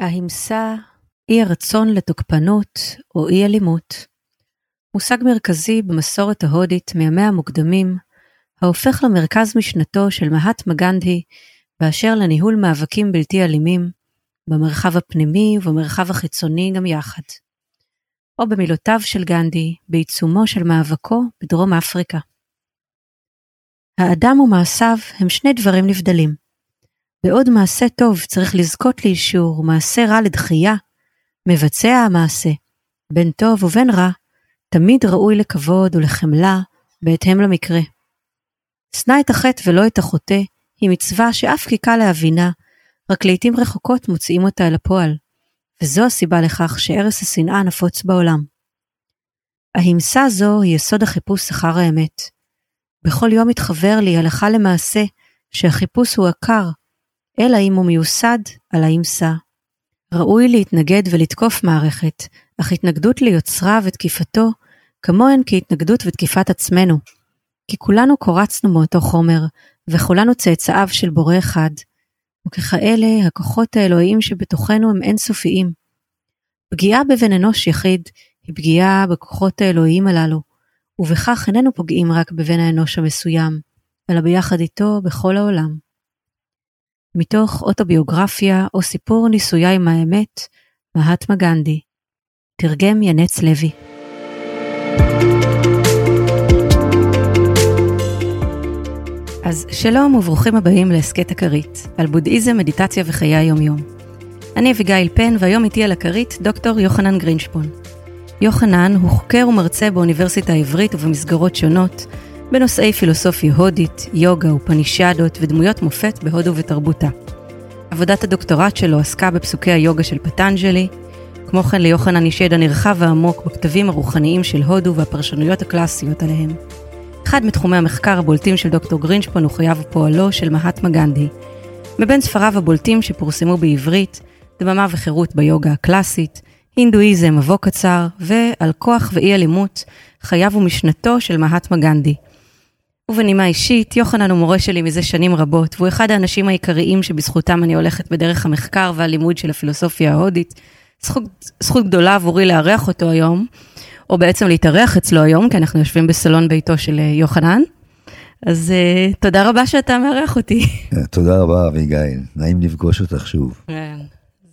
ההמסה, אי הרצון לתוקפנות או אי אלימות, מושג מרכזי במסורת ההודית מימיה המוקדמים, ההופך למרכז משנתו של מהטמה גנדי באשר לניהול מאבקים בלתי אלימים, במרחב הפנימי ובמרחב החיצוני גם יחד. או במילותיו של גנדי, בעיצומו של מאבקו בדרום אפריקה. האדם ומעשיו הם שני דברים נבדלים. בעוד מעשה טוב צריך לזכות לאישור ומעשה רע לדחייה, מבצע המעשה, בין טוב ובין רע, תמיד ראוי לכבוד ולחמלה בהתאם למקרה. שנא את החטא ולא את החוטא, היא מצווה שאף כי קל להבינה, רק לעתים רחוקות מוציאים אותה אל הפועל, וזו הסיבה לכך שערש השנאה נפוץ בעולם. ההמסה זו היא יסוד החיפוש אחר האמת. בכל יום מתחבר לי הלכה למעשה שהחיפוש הוא עקר, אלא אם הוא מיוסד על ההמסה. ראוי להתנגד ולתקוף מערכת, אך התנגדות ליוצרה ותקיפתו כמוהן כהתנגדות ותקיפת עצמנו. כי כולנו קורצנו מאותו חומר, וכולנו צאצאיו של בורא אחד, וככאלה הכוחות האלוהיים שבתוכנו הם אינסופיים. פגיעה בבן אנוש יחיד היא פגיעה בכוחות האלוהיים הללו, ובכך איננו פוגעים רק בבן האנוש המסוים, אלא ביחד איתו בכל העולם. מתוך אוטוביוגרפיה או סיפור ניסויה עם האמת, מהטמה גנדי. תרגם ינץ לוי. אז שלום וברוכים הבאים להסכת הכרית, על בודהיזם, מדיטציה וחיי היומיום. אני אביגיל פן, והיום איתי על הכרית דוקטור יוחנן גרינשפון. יוחנן הוא חוקר ומרצה באוניברסיטה העברית ובמסגרות שונות, בנושאי פילוסופיה הודית, יוגה ופנישדות ודמויות מופת בהודו ותרבותה. עבודת הדוקטורט שלו עסקה בפסוקי היוגה של פטנג'לי, כמו כן ליוחנן יש ידע נרחב ועמוק בכתבים הרוחניים של הודו והפרשנויות הקלאסיות עליהם. אחד מתחומי המחקר הבולטים של דוקטור גרינשפון הוא חייו ופועלו של מהטמה גנדי. מבין ספריו הבולטים שפורסמו בעברית, דממה וחירות ביוגה הקלאסית, הינדואיזם, מבוא קצר, ועל כוח ואי אלימות, חייו ומשנתו של מהטמה גנדי. ובנימה אישית, יוחנן הוא מורה שלי מזה שנים רבות, והוא אחד האנשים העיקריים שבזכותם אני הולכת בדרך המחקר והלימוד של הפילוסופיה ההודית. זכות, זכות גדולה עבורי לארח אותו היום, או בעצם להתארח אצלו היום, כי אנחנו יושבים בסלון ביתו של אה, יוחנן. אז uh, תודה רבה שאתה מארח אותי. אה, תודה רבה, אביגיל. נעים לפגוש אותך שוב. כן,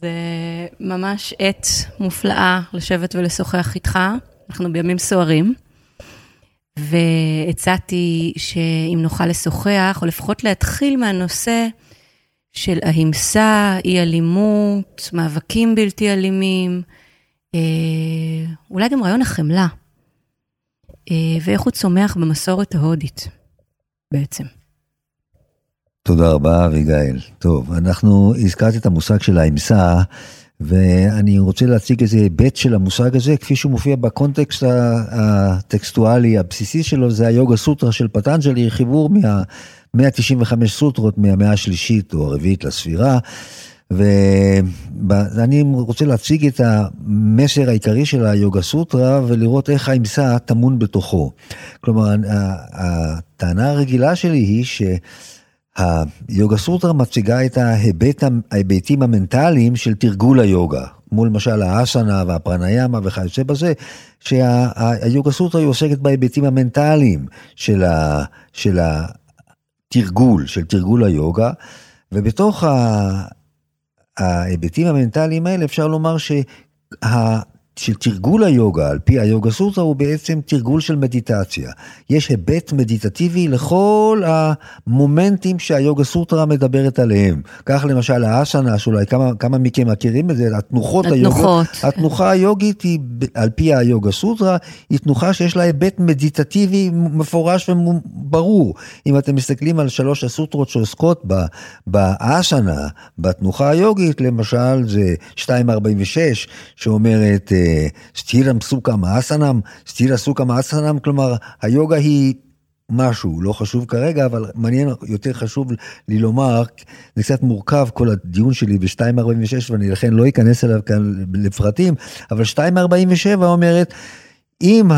זה ממש עת מופלאה לשבת ולשוחח איתך. אנחנו בימים סוערים. והצעתי שאם נוכל לשוחח, או לפחות להתחיל מהנושא של ההמסה, אי אלימות, מאבקים בלתי אלימים, אה, אולי גם רעיון החמלה, אה, ואיך הוא צומח במסורת ההודית בעצם. תודה רבה, אביגיל. טוב, אנחנו הזכרתי את המושג של ההמסה. ואני רוצה להציג איזה היבט של המושג הזה, כפי שהוא מופיע בקונטקסט הטקסטואלי הבסיסי שלו, זה היוגה סוטרה של פטנג'לי, חיבור מה-195 סוטרות מהמאה השלישית או הרביעית לספירה. ואני רוצה להציג את המסר העיקרי של היוגה סוטרה ולראות איך האמסה טמון בתוכו. כלומר, הטענה הרגילה שלי היא ש... היוגה סוטרה מציגה את ההיבט, ההיבטים המנטליים של תרגול היוגה, כמו למשל האסנה והפרניאמה וכיוצא בזה, שהיוגה סוטרה היא עוסקת בהיבטים המנטליים של, ה, של התרגול, של תרגול היוגה, ובתוך ההיבטים המנטליים האלה אפשר לומר שה... של תרגול היוגה, על פי היוגה סוטרה, הוא בעצם תרגול של מדיטציה. יש היבט מדיטטיבי לכל המומנטים שהיוגה סוטרה מדברת עליהם. כך למשל האסנה, שאולי כמה, כמה מכם מכירים את זה, התנוחות, התנוחות. היוגות. התנוחה היוגית היא, על פי היוגה סוטרה, היא תנוחה שיש לה היבט מדיטטיבי מפורש וברור. אם אתם מסתכלים על שלוש הסוטרות שעוסקות באסנה, בתנוחה היוגית, למשל זה 246, שאומרת, סטירם סוקה מאסנם, סטירה סוקה מאסנם, כלומר היוגה היא משהו, לא חשוב כרגע, אבל מעניין, יותר חשוב לי לומר, זה קצת מורכב כל הדיון שלי ב-246 ואני לכן לא אכנס אליו כאן לפרטים, אבל 247 אומרת, אם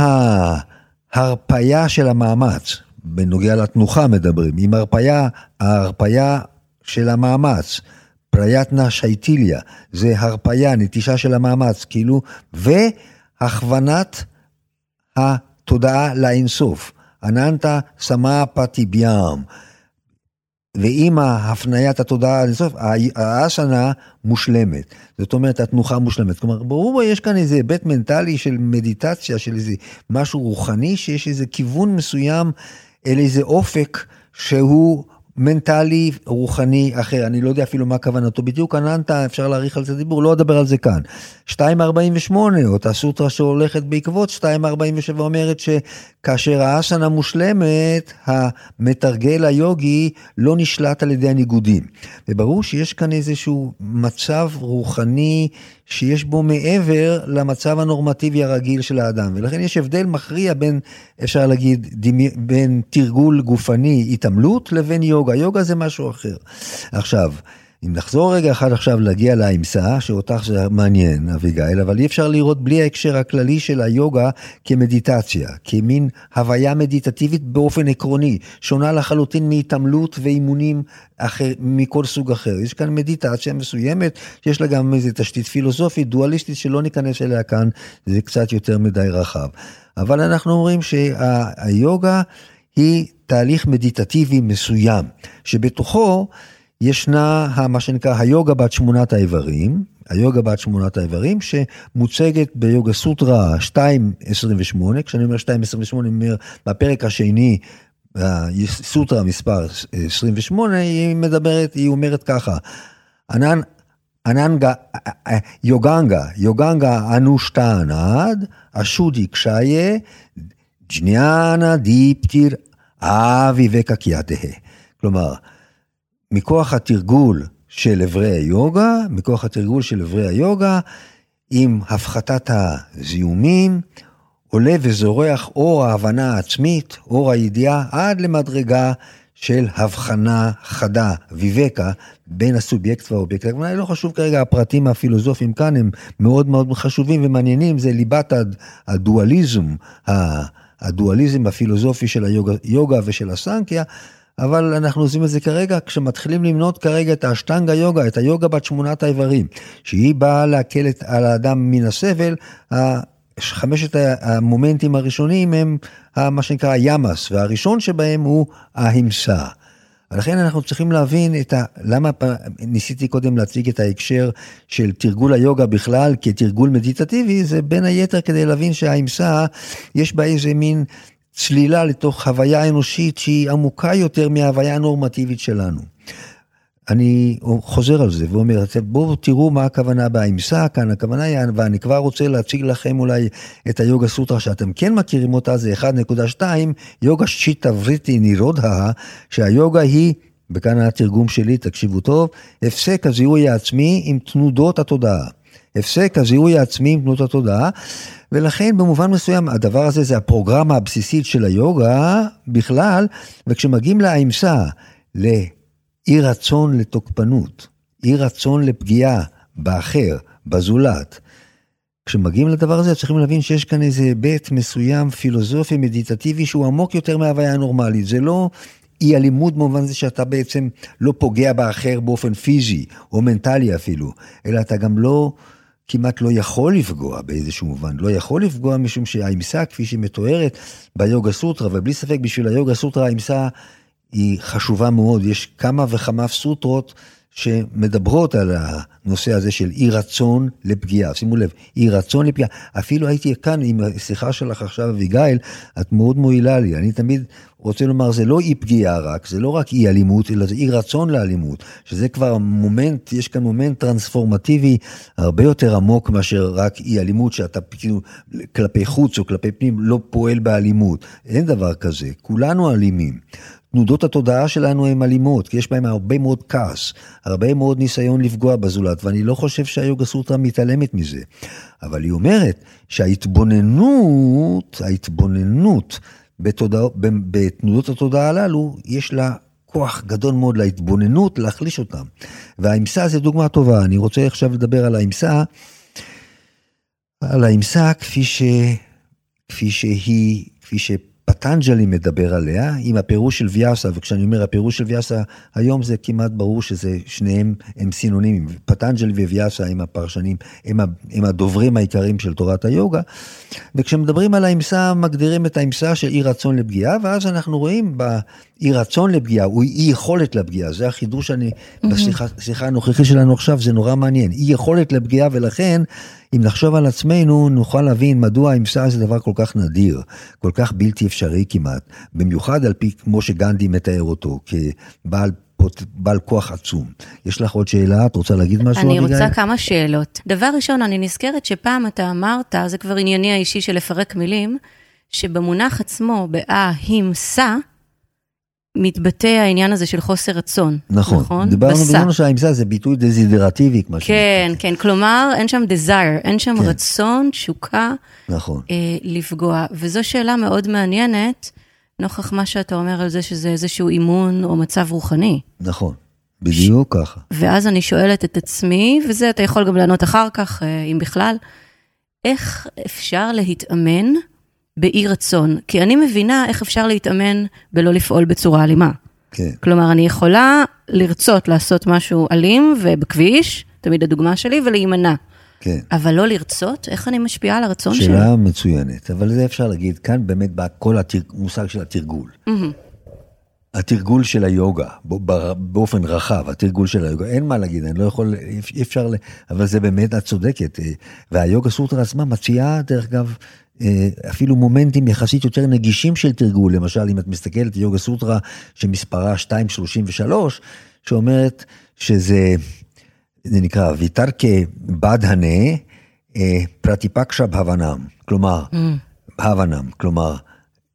ההרפאיה של המאמץ, בנוגע לתנוחה מדברים, אם ההרפאיה, ההרפאיה של המאמץ, פריאטנה שייטיליה, זה הרפאיה, נטישה של המאמץ, כאילו, והכוונת התודעה לאינסוף. אננטה סמה פטיביאם. ועם הפניית התודעה לאינסוף, האסנה מושלמת. זאת אומרת, התנוחה מושלמת. כלומר, ברור, יש כאן איזה היבט מנטלי של מדיטציה, של איזה משהו רוחני, שיש איזה כיוון מסוים אל איזה אופק שהוא מנטלי, רוחני אחר, אני לא יודע אפילו מה כוונתו בדיוק, עננת, אפשר להעריך על זה דיבור, לא אדבר על זה כאן. 2.48, אותה סוטרה שהולכת בעקבות 2.47 אומרת שכאשר האסנה מושלמת, המתרגל היוגי לא נשלט על ידי הניגודים. וברור שיש כאן איזשהו מצב רוחני שיש בו מעבר למצב הנורמטיבי הרגיל של האדם, ולכן יש הבדל מכריע בין, אפשר להגיד, דמי, בין תרגול גופני, התעמלות, לבין יוגה. יוגה זה משהו אחר. עכשיו, אם נחזור רגע אחד עכשיו להגיע לאמסה, שאותך זה מעניין, אביגיל, אבל אי אפשר לראות בלי ההקשר הכללי של היוגה כמדיטציה, כמין הוויה מדיטטיבית באופן עקרוני, שונה לחלוטין מהתעמלות ואימונים אחר, מכל סוג אחר. יש כאן מדיטציה מסוימת, יש לה גם איזו תשתית פילוסופית, דואליסטית, שלא ניכנס אליה כאן, זה קצת יותר מדי רחב. אבל אנחנו אומרים שהיוגה היא תהליך מדיטטיבי מסוים, שבתוכו ישנה מה שנקרא היוגה בת שמונת האיברים, היוגה בת שמונת האיברים, שמוצגת ביוגה סוטרה 2.28, כשאני אומר 2.28, אני אומר, בפרק השני, סוטרה מספר 28, היא מדברת, היא אומרת ככה, ענן, אננגה, יוגנגה, יוגנגה אנושטענד, אשודי קשייה, ג'ניאנה דיפטיר אבי וקקייתה. כלומר, מכוח התרגול של אברי היוגה, מכוח התרגול של אברי היוגה, עם הפחתת הזיהומים, עולה וזורח אור ההבנה העצמית, אור הידיעה, עד למדרגה של הבחנה חדה, ויבקה, בין הסובייקט והאובייקט. אני לא חשוב כרגע הפרטים הפילוסופיים כאן, הם מאוד מאוד חשובים ומעניינים, זה ליבת הדואליזם, הדואליזם הפילוסופי של היוגה ושל הסנקיה, אבל אנחנו עושים את זה כרגע כשמתחילים למנות כרגע את האשטנגה יוגה, את היוגה בת שמונת האיברים, שהיא באה להקל על האדם מן הסבל, חמשת המומנטים הראשונים הם מה שנקרא ימאס, והראשון שבהם הוא ההמסה. ולכן אנחנו צריכים להבין את ה... למה ניסיתי קודם להציג את ההקשר של תרגול היוגה בכלל כתרגול מדיטטיבי, זה בין היתר כדי להבין שההמסה, יש בה איזה מין צלילה לתוך חוויה אנושית שהיא עמוקה יותר מההוויה הנורמטיבית שלנו. אני חוזר על זה ואומר, בואו תראו מה הכוונה באמסה כאן, הכוונה היא, ואני כבר רוצה להציג לכם אולי את היוגה סוטרה שאתם כן מכירים אותה, זה 1.2, יוגה שיטה וריטי נירודה, שהיוגה היא, וכאן התרגום שלי, תקשיבו טוב, הפסק הזיהוי העצמי עם תנודות התודעה. הפסק הזיהוי העצמי עם תנודות התודעה, ולכן במובן מסוים הדבר הזה זה הפרוגרמה הבסיסית של היוגה בכלל, וכשמגיעים לאמסה, לאי רצון לתוקפנות, אי רצון לפגיעה באחר, בזולת, כשמגיעים לדבר הזה צריכים להבין שיש כאן איזה היבט מסוים פילוסופי מדיטטיבי שהוא עמוק יותר מההוויה הנורמלית, זה לא אי אלימות במובן זה שאתה בעצם לא פוגע באחר באופן פיזי או מנטלי אפילו, אלא אתה גם לא כמעט לא יכול לפגוע באיזשהו מובן, לא יכול לפגוע משום שהאימסה כפי שהיא מתוארת ביוגה סוטרה, ובלי ספק בשביל היוגה סוטרה האימסה היא חשובה מאוד, יש כמה וכמה סוטרות שמדברות על הנושא הזה של אי רצון לפגיעה. שימו לב, אי רצון לפגיעה. אפילו הייתי כאן עם השיחה שלך עכשיו, אביגיל, את מאוד מועילה לי. אני תמיד רוצה לומר, זה לא אי פגיעה רק, זה לא רק אי אלימות, אלא זה אי רצון לאלימות. שזה כבר מומנט, יש כאן מומנט טרנספורמטיבי הרבה יותר עמוק מאשר רק אי אלימות, שאתה כאילו כלפי חוץ או כלפי פנים לא פועל באלימות. אין דבר כזה, כולנו אלימים. תנודות התודעה שלנו הן אלימות, כי יש בהן הרבה מאוד כעס, הרבה מאוד ניסיון לפגוע בזולת, ואני לא חושב שהיוגה סוטרה מתעלמת מזה. אבל היא אומרת שההתבוננות, ההתבוננות בתודע, בתנודות התודעה הללו, יש לה כוח גדול מאוד להתבוננות, להחליש אותם. והאמסה זה דוגמה טובה, אני רוצה עכשיו לדבר על האמסה, על האמסה כפי, ש, כפי שהיא, כפי ש... פטנג'לי מדבר עליה, עם הפירוש של ויאסה, וכשאני אומר הפירוש של ויאסה, היום זה כמעט ברור שזה שניהם הם סינונימים, פטנג'לי וויאסה הם הפרשנים, הם, הם הדוברים העיקריים של תורת היוגה, וכשמדברים על האמסה, מגדירים את האמסה של אי רצון לפגיעה, ואז אנחנו רואים באי רצון לפגיעה, או אי יכולת לפגיעה, זה החידוש שאני, mm-hmm. בשיחה הנוכחית שלנו עכשיו, זה נורא מעניין, אי יכולת לפגיעה, ולכן אם נחשוב על עצמנו, נוכל להבין מדוע האמסה זה דבר כל כך נדיר, כל כך בלתי אפשרי כמעט, במיוחד על פי כמו שגנדי מתאר אותו, כבעל בעל כוח עצום. יש לך עוד שאלה? את רוצה להגיד משהו? אני רוצה גיא? כמה שאלות. דבר ראשון, אני נזכרת שפעם אתה אמרת, זה כבר ענייני האישי של לפרק מילים, שבמונח עצמו, באה-הימסה, מתבטא העניין הזה של חוסר רצון. נכון, נכון? דיברנו בזמן שהאמסה זה ביטוי דזידרטיבי, כמו כן, כן, כלומר, אין שם desire, אין שם כן. רצון, תשוקה, נכון. אה, לפגוע. וזו שאלה מאוד מעניינת, נוכח מה שאתה אומר על זה שזה איזשהו אימון או מצב רוחני. נכון, בדיוק ש... ככה. ואז אני שואלת את עצמי, וזה אתה יכול גם לענות אחר כך, אה, אם בכלל, איך אפשר להתאמן באי רצון, כי אני מבינה איך אפשר להתאמן בלא לפעול בצורה אלימה. כן. כלומר, אני יכולה לרצות לעשות משהו אלים ובכביש, תמיד הדוגמה שלי, ולהימנע. כן. אבל לא לרצות, איך אני משפיעה על הרצון שלי? שאלה שלי? מצוינת, אבל זה אפשר להגיד, כאן באמת בא כל המושג של התרגול. Mm-hmm. התרגול של היוגה, באופן רחב, התרגול של היוגה, אין מה להגיד, אני לא יכול, אי אפשר, אבל זה באמת, את צודקת. והיוגה סוטרה עצמה מציעה, דרך אגב, אה, אפילו מומנטים יחסית יותר נגישים של תרגול, למשל אם את מסתכלת יוגה סוטרה שמספרה 2.33, שאומרת שזה, זה נקרא ויתרקה בדהנה אה, פרטיפקשה בהבנם, כלומר, mm. בהבנם, כלומר,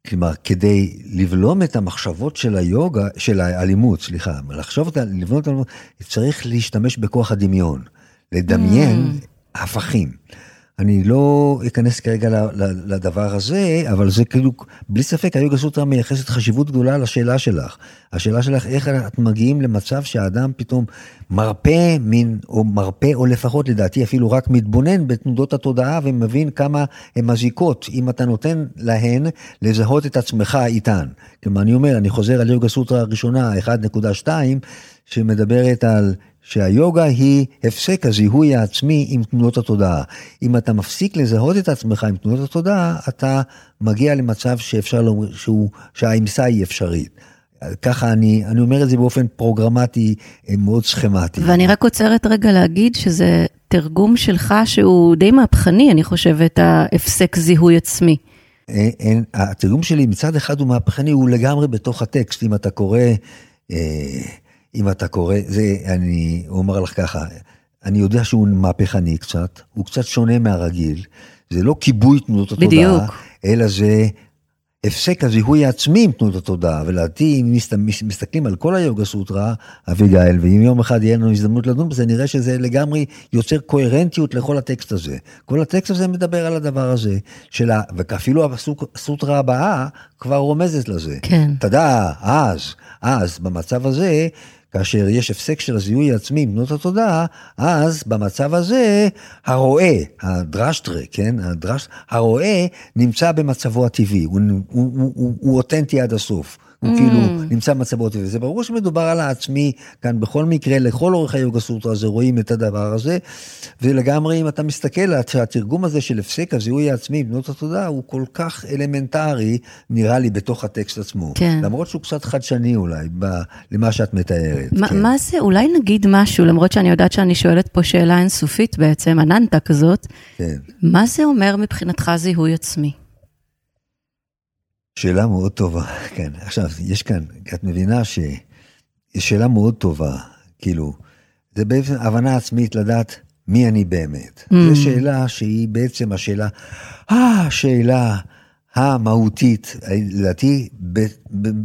כלומר, כדי לבלום את המחשבות של היוגה, של האלימות, סליחה, לחשוב אותה, לבלום את האלימות, צריך להשתמש בכוח הדמיון, לדמיין mm. הפכים. אני לא אכנס כרגע לדבר הזה, אבל זה כאילו, בלי ספק, היוגה סוטרה מייחסת חשיבות גדולה לשאלה שלך. השאלה שלך, איך את מגיעים למצב שהאדם פתאום מרפה מין, או מרפה, או לפחות לדעתי אפילו רק מתבונן בתנודות התודעה ומבין כמה הן מזיקות, אם אתה נותן להן לזהות את עצמך איתן. כלומר, אני אומר, אני חוזר על יוגה סוטרה הראשונה, 1.2, שמדברת על שהיוגה היא הפסק הזיהוי העצמי עם תנועות התודעה. אם אתה מפסיק לזהות את עצמך עם תנועות התודעה, אתה מגיע למצב שאפשר לומר שהוא, שהאמסה היא אפשרית. ככה אני, אני אומר את זה באופן פרוגרמטי אה, מאוד סכמטי. ואני רק עוצרת רגע להגיד שזה תרגום שלך שהוא די מהפכני, אני חושבת, ההפסק זיהוי עצמי. אין, אין, התרגום שלי מצד אחד הוא מהפכני, הוא לגמרי בתוך הטקסט, אם אתה קורא... אה, אם אתה קורא, זה, אני אומר לך ככה, אני יודע שהוא מהפכני קצת, הוא קצת שונה מהרגיל, זה לא כיבוי תנועות התודעה, בדיוק. אלא זה הפסק הזיהוי העצמי עם תנועות התודעה, ולדעתי אם מסתכלים על כל היוגה סוטרה, אביגיל, ואם יום אחד יהיה לנו הזדמנות לדון בזה, נראה שזה לגמרי יוצר קוהרנטיות לכל הטקסט הזה. כל הטקסט הזה מדבר על הדבר הזה, שלה, ואפילו הסוטרה הבאה כבר רומזת לזה. כן. תדע, אז, אז, במצב הזה, כאשר יש הפסק של הזיהוי העצמי בנות התודעה, אז במצב הזה הרועה, הדרשטרה, כן, הדרש, הרועה נמצא במצבו הטבעי, הוא, הוא, הוא, הוא, הוא אותנטי עד הסוף. הוא mm. כאילו נמצא במצבו הטבעי. זה ברור שמדובר על העצמי, כאן בכל מקרה, לכל אורך היוגה סוטרה הזה רואים את הדבר הזה, ולגמרי אם אתה מסתכל, התרגום הזה של הפסק הזיהוי העצמי בנות התודעה הוא כל כך אלמנטרי, נראה לי, בתוך הטקסט עצמו. כן. למרות שהוא קצת חדשני אולי, ב, למה שאת מתארת. ما, כן. מה זה, אולי נגיד משהו, למרות שאני יודעת שאני שואלת פה שאלה אינסופית בעצם, עננתה כזאת, כן. מה זה אומר מבחינתך זיהוי עצמי? שאלה מאוד טובה, כן. עכשיו, יש כאן, את מבינה שיש שאלה מאוד טובה, כאילו, זה בעצם הבנה עצמית לדעת מי אני באמת. Mm. זו שאלה שהיא בעצם השאלה, השאלה המהותית, לדעתי,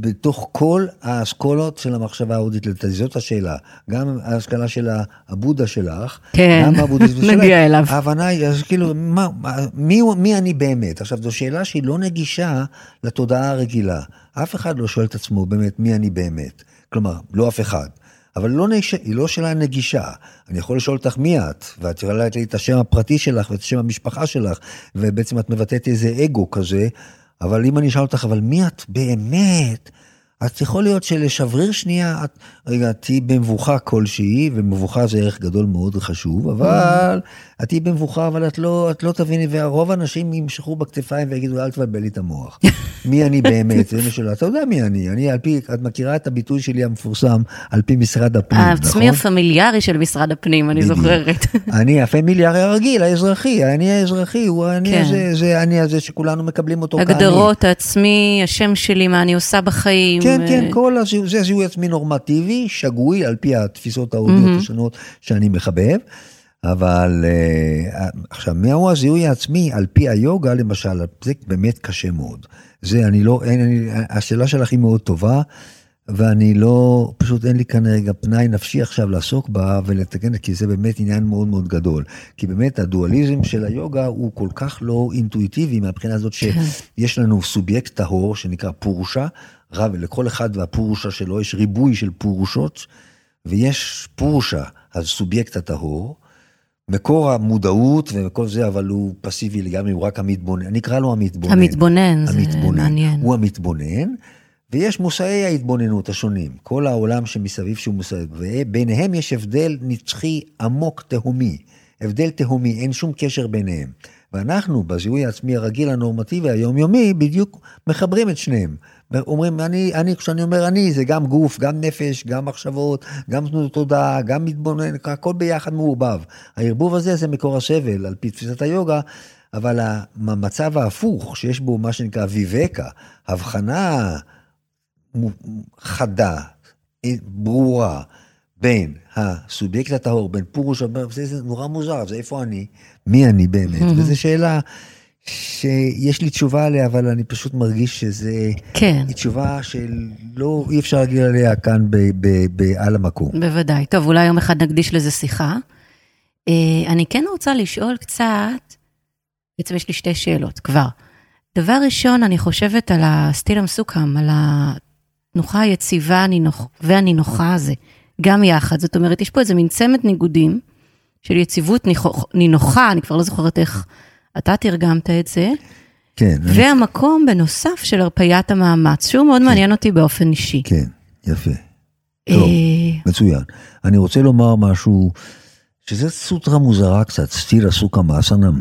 בתוך כל האסכולות של המחשבה ההודית, זאת השאלה. גם ההשכלה של הבודה שלך, כן, גם הבודהיזם שלך. נגיע אליו. ההבנה היא, אז כאילו, מה, מי, מי אני באמת? עכשיו, זו שאלה שהיא לא נגישה לתודעה הרגילה. אף אחד לא שואל את עצמו באמת מי אני באמת. כלומר, לא אף אחד. אבל לא נש... היא לא שאלה נגישה. אני יכול לשאול אותך מי את, ואת יכולה לתת לי את השם הפרטי שלך ואת שם המשפחה שלך, ובעצם את מבטאת איזה אגו כזה, אבל אם אני אשאל אותך, אבל מי את באמת? אז יכול להיות שלשבריר שנייה, את, רגע, תהיי במבוכה כלשהי, ומבוכה זה ערך גדול מאוד וחשוב, אבל את תהיי במבוכה, אבל את לא, את לא תביני, ורוב האנשים ימשכו בכתפיים ויגידו, אל תבלבל לי את המוח. מי אני באמת? זה שלא, אתה יודע מי אני, אני על פי, את מכירה את הביטוי שלי המפורסם, על פי משרד הפנים, נכון? העצמי הפמיליארי של משרד הפנים, אני. זוכרת. אני הפמיליארי הרגיל, האזרחי, אני האזרחי, הוא אני כן. הזה, זה אני הזה שכולנו מקבלים אותו כאני. הגדרות, העצמי, השם שלי, מה אני עושה בחיים. כן, כן, כל הזיהוי, זה זיהוי עצמי נורמטיבי, שגוי, על פי התפיסות ההודיות השונות שאני מחבב. אבל אה, עכשיו, מהו הזיהוי העצמי על פי היוגה, למשל, זה באמת קשה מאוד. זה, אני לא, אין, אני, השאלה שלך היא מאוד טובה, ואני לא, פשוט אין לי כאן רגע פנאי נפשי עכשיו לעסוק בה ולתקן, כי זה באמת עניין מאוד מאוד גדול. כי באמת הדואליזם של היוגה הוא כל כך לא אינטואיטיבי מהבחינה הזאת שיש לנו סובייקט טהור שנקרא פורושה, רב, לכל אחד והפורושה שלו יש ריבוי של פורושות, ויש פורושה, הסובייקט הטהור, מקור המודעות וכל זה, אבל הוא פסיבי לגמרי, הוא רק המתבונן, אני אקרא לו המתבונן. המתבונן, זה המתבונן. מעניין. הוא המתבונן, ויש מושאי ההתבוננות השונים, כל העולם שמסביב שהוא מושאי, וביניהם יש הבדל נצחי עמוק תהומי, הבדל תהומי, אין שום קשר ביניהם. ואנחנו, בזיהוי העצמי הרגיל הנורמטיבי היומיומי, בדיוק מחברים את שניהם. אומרים, אני, אני, כשאני אומר אני, זה גם גוף, גם נפש, גם מחשבות, גם תנועת תודעה, גם מתבונן, הכל ביחד מעורבב. הערבוב הזה זה מקור הסבל, על פי תפיסת היוגה, אבל המצב ההפוך, שיש בו מה שנקרא ויבקה, הבחנה חדה, ברורה, בין הסובייקט הטהור, בין פורוש, זה, זה נורא מוזר, זה איפה אני, מי אני באמת, וזו שאלה שיש לי תשובה עליה, אבל אני פשוט מרגיש שזה, כן. היא תשובה שלא, אי אפשר להגיד עליה כאן ב, ב, ב, על המקום. בוודאי. טוב, אולי יום אחד נקדיש לזה שיחה. אה, אני כן רוצה לשאול קצת, בעצם יש לי שתי שאלות כבר. דבר ראשון, אני חושבת על הסטילם סוכם, על התנוחה היציבה והנינוחה הזה, גם יחד. זאת אומרת, יש פה איזה מין צמד ניגודים של יציבות נינוחה, אני כבר לא זוכרת איך אתה תרגמת את זה. כן. והמקום אני... בנוסף של הרפיית המאמץ, שהוא מאוד כן. מעניין אותי באופן אישי. כן, יפה. טוב, מצוין. אני רוצה לומר משהו, שזה סוטרה מוזרה קצת, סטיל הסוקה מאסנם.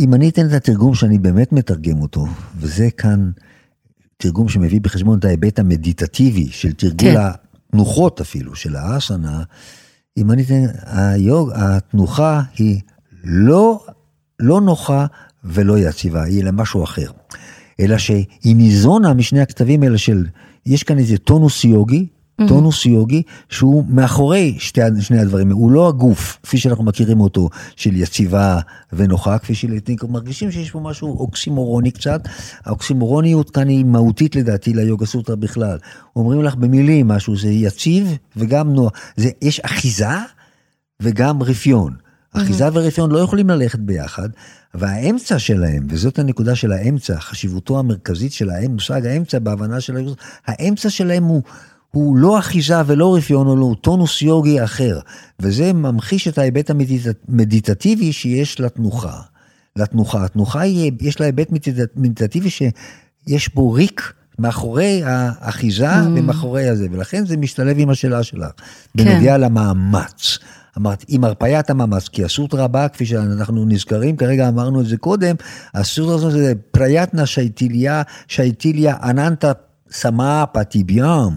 אם אני אתן את התרגום שאני באמת מתרגם אותו, וזה כאן תרגום שמביא בחשבון את ההיבט המדיטטיבי של תרגול כן. התנוחות אפילו, של האסנה, אם אני אתן, היוג, התנוחה היא לא, לא נוחה ולא יציבה, היא למשהו אחר. אלא שהיא ניזונה משני הכתבים האלה של, יש כאן איזה טונוס יוגי, mm-hmm. טונוס יוגי, שהוא מאחורי שתי, שני הדברים, הוא לא הגוף, כפי שאנחנו מכירים אותו, של יציבה ונוחה, כפי שלעתים מרגישים שיש פה משהו אוקסימורוני קצת. האוקסימורוניות כאן היא מהותית לדעתי ליוגה סוטרה בכלל. אומרים לך במילים משהו, זה יציב וגם נוח, זה, יש אחיזה וגם רפיון. אחיזה ורפיון לא יכולים ללכת ביחד, והאמצע שלהם, וזאת הנקודה של האמצע, חשיבותו המרכזית של המושג האמצע בהבנה של היוגה, האמצע שלהם הוא, הוא לא אחיזה ולא רפיון, הוא טונוס יוגי אחר, וזה ממחיש את ההיבט המדיטטיבי שיש לתנוחה. לתנוחה. התנוחה היא, יש לה היבט מדיטטיבי שיש בו ריק מאחורי האחיזה mm. ומאחורי הזה, ולכן זה משתלב עם השאלה שלך, בנוגע כן. למאמץ. אמרת, עם הרפיית המאמץ, כי הסוטרה הבאה, כפי שאנחנו נזכרים, כרגע אמרנו את זה קודם, הסוטרה הזאת זה פריאטנה שייטיליה, שייטיליה אננטה סמה פטיביאם,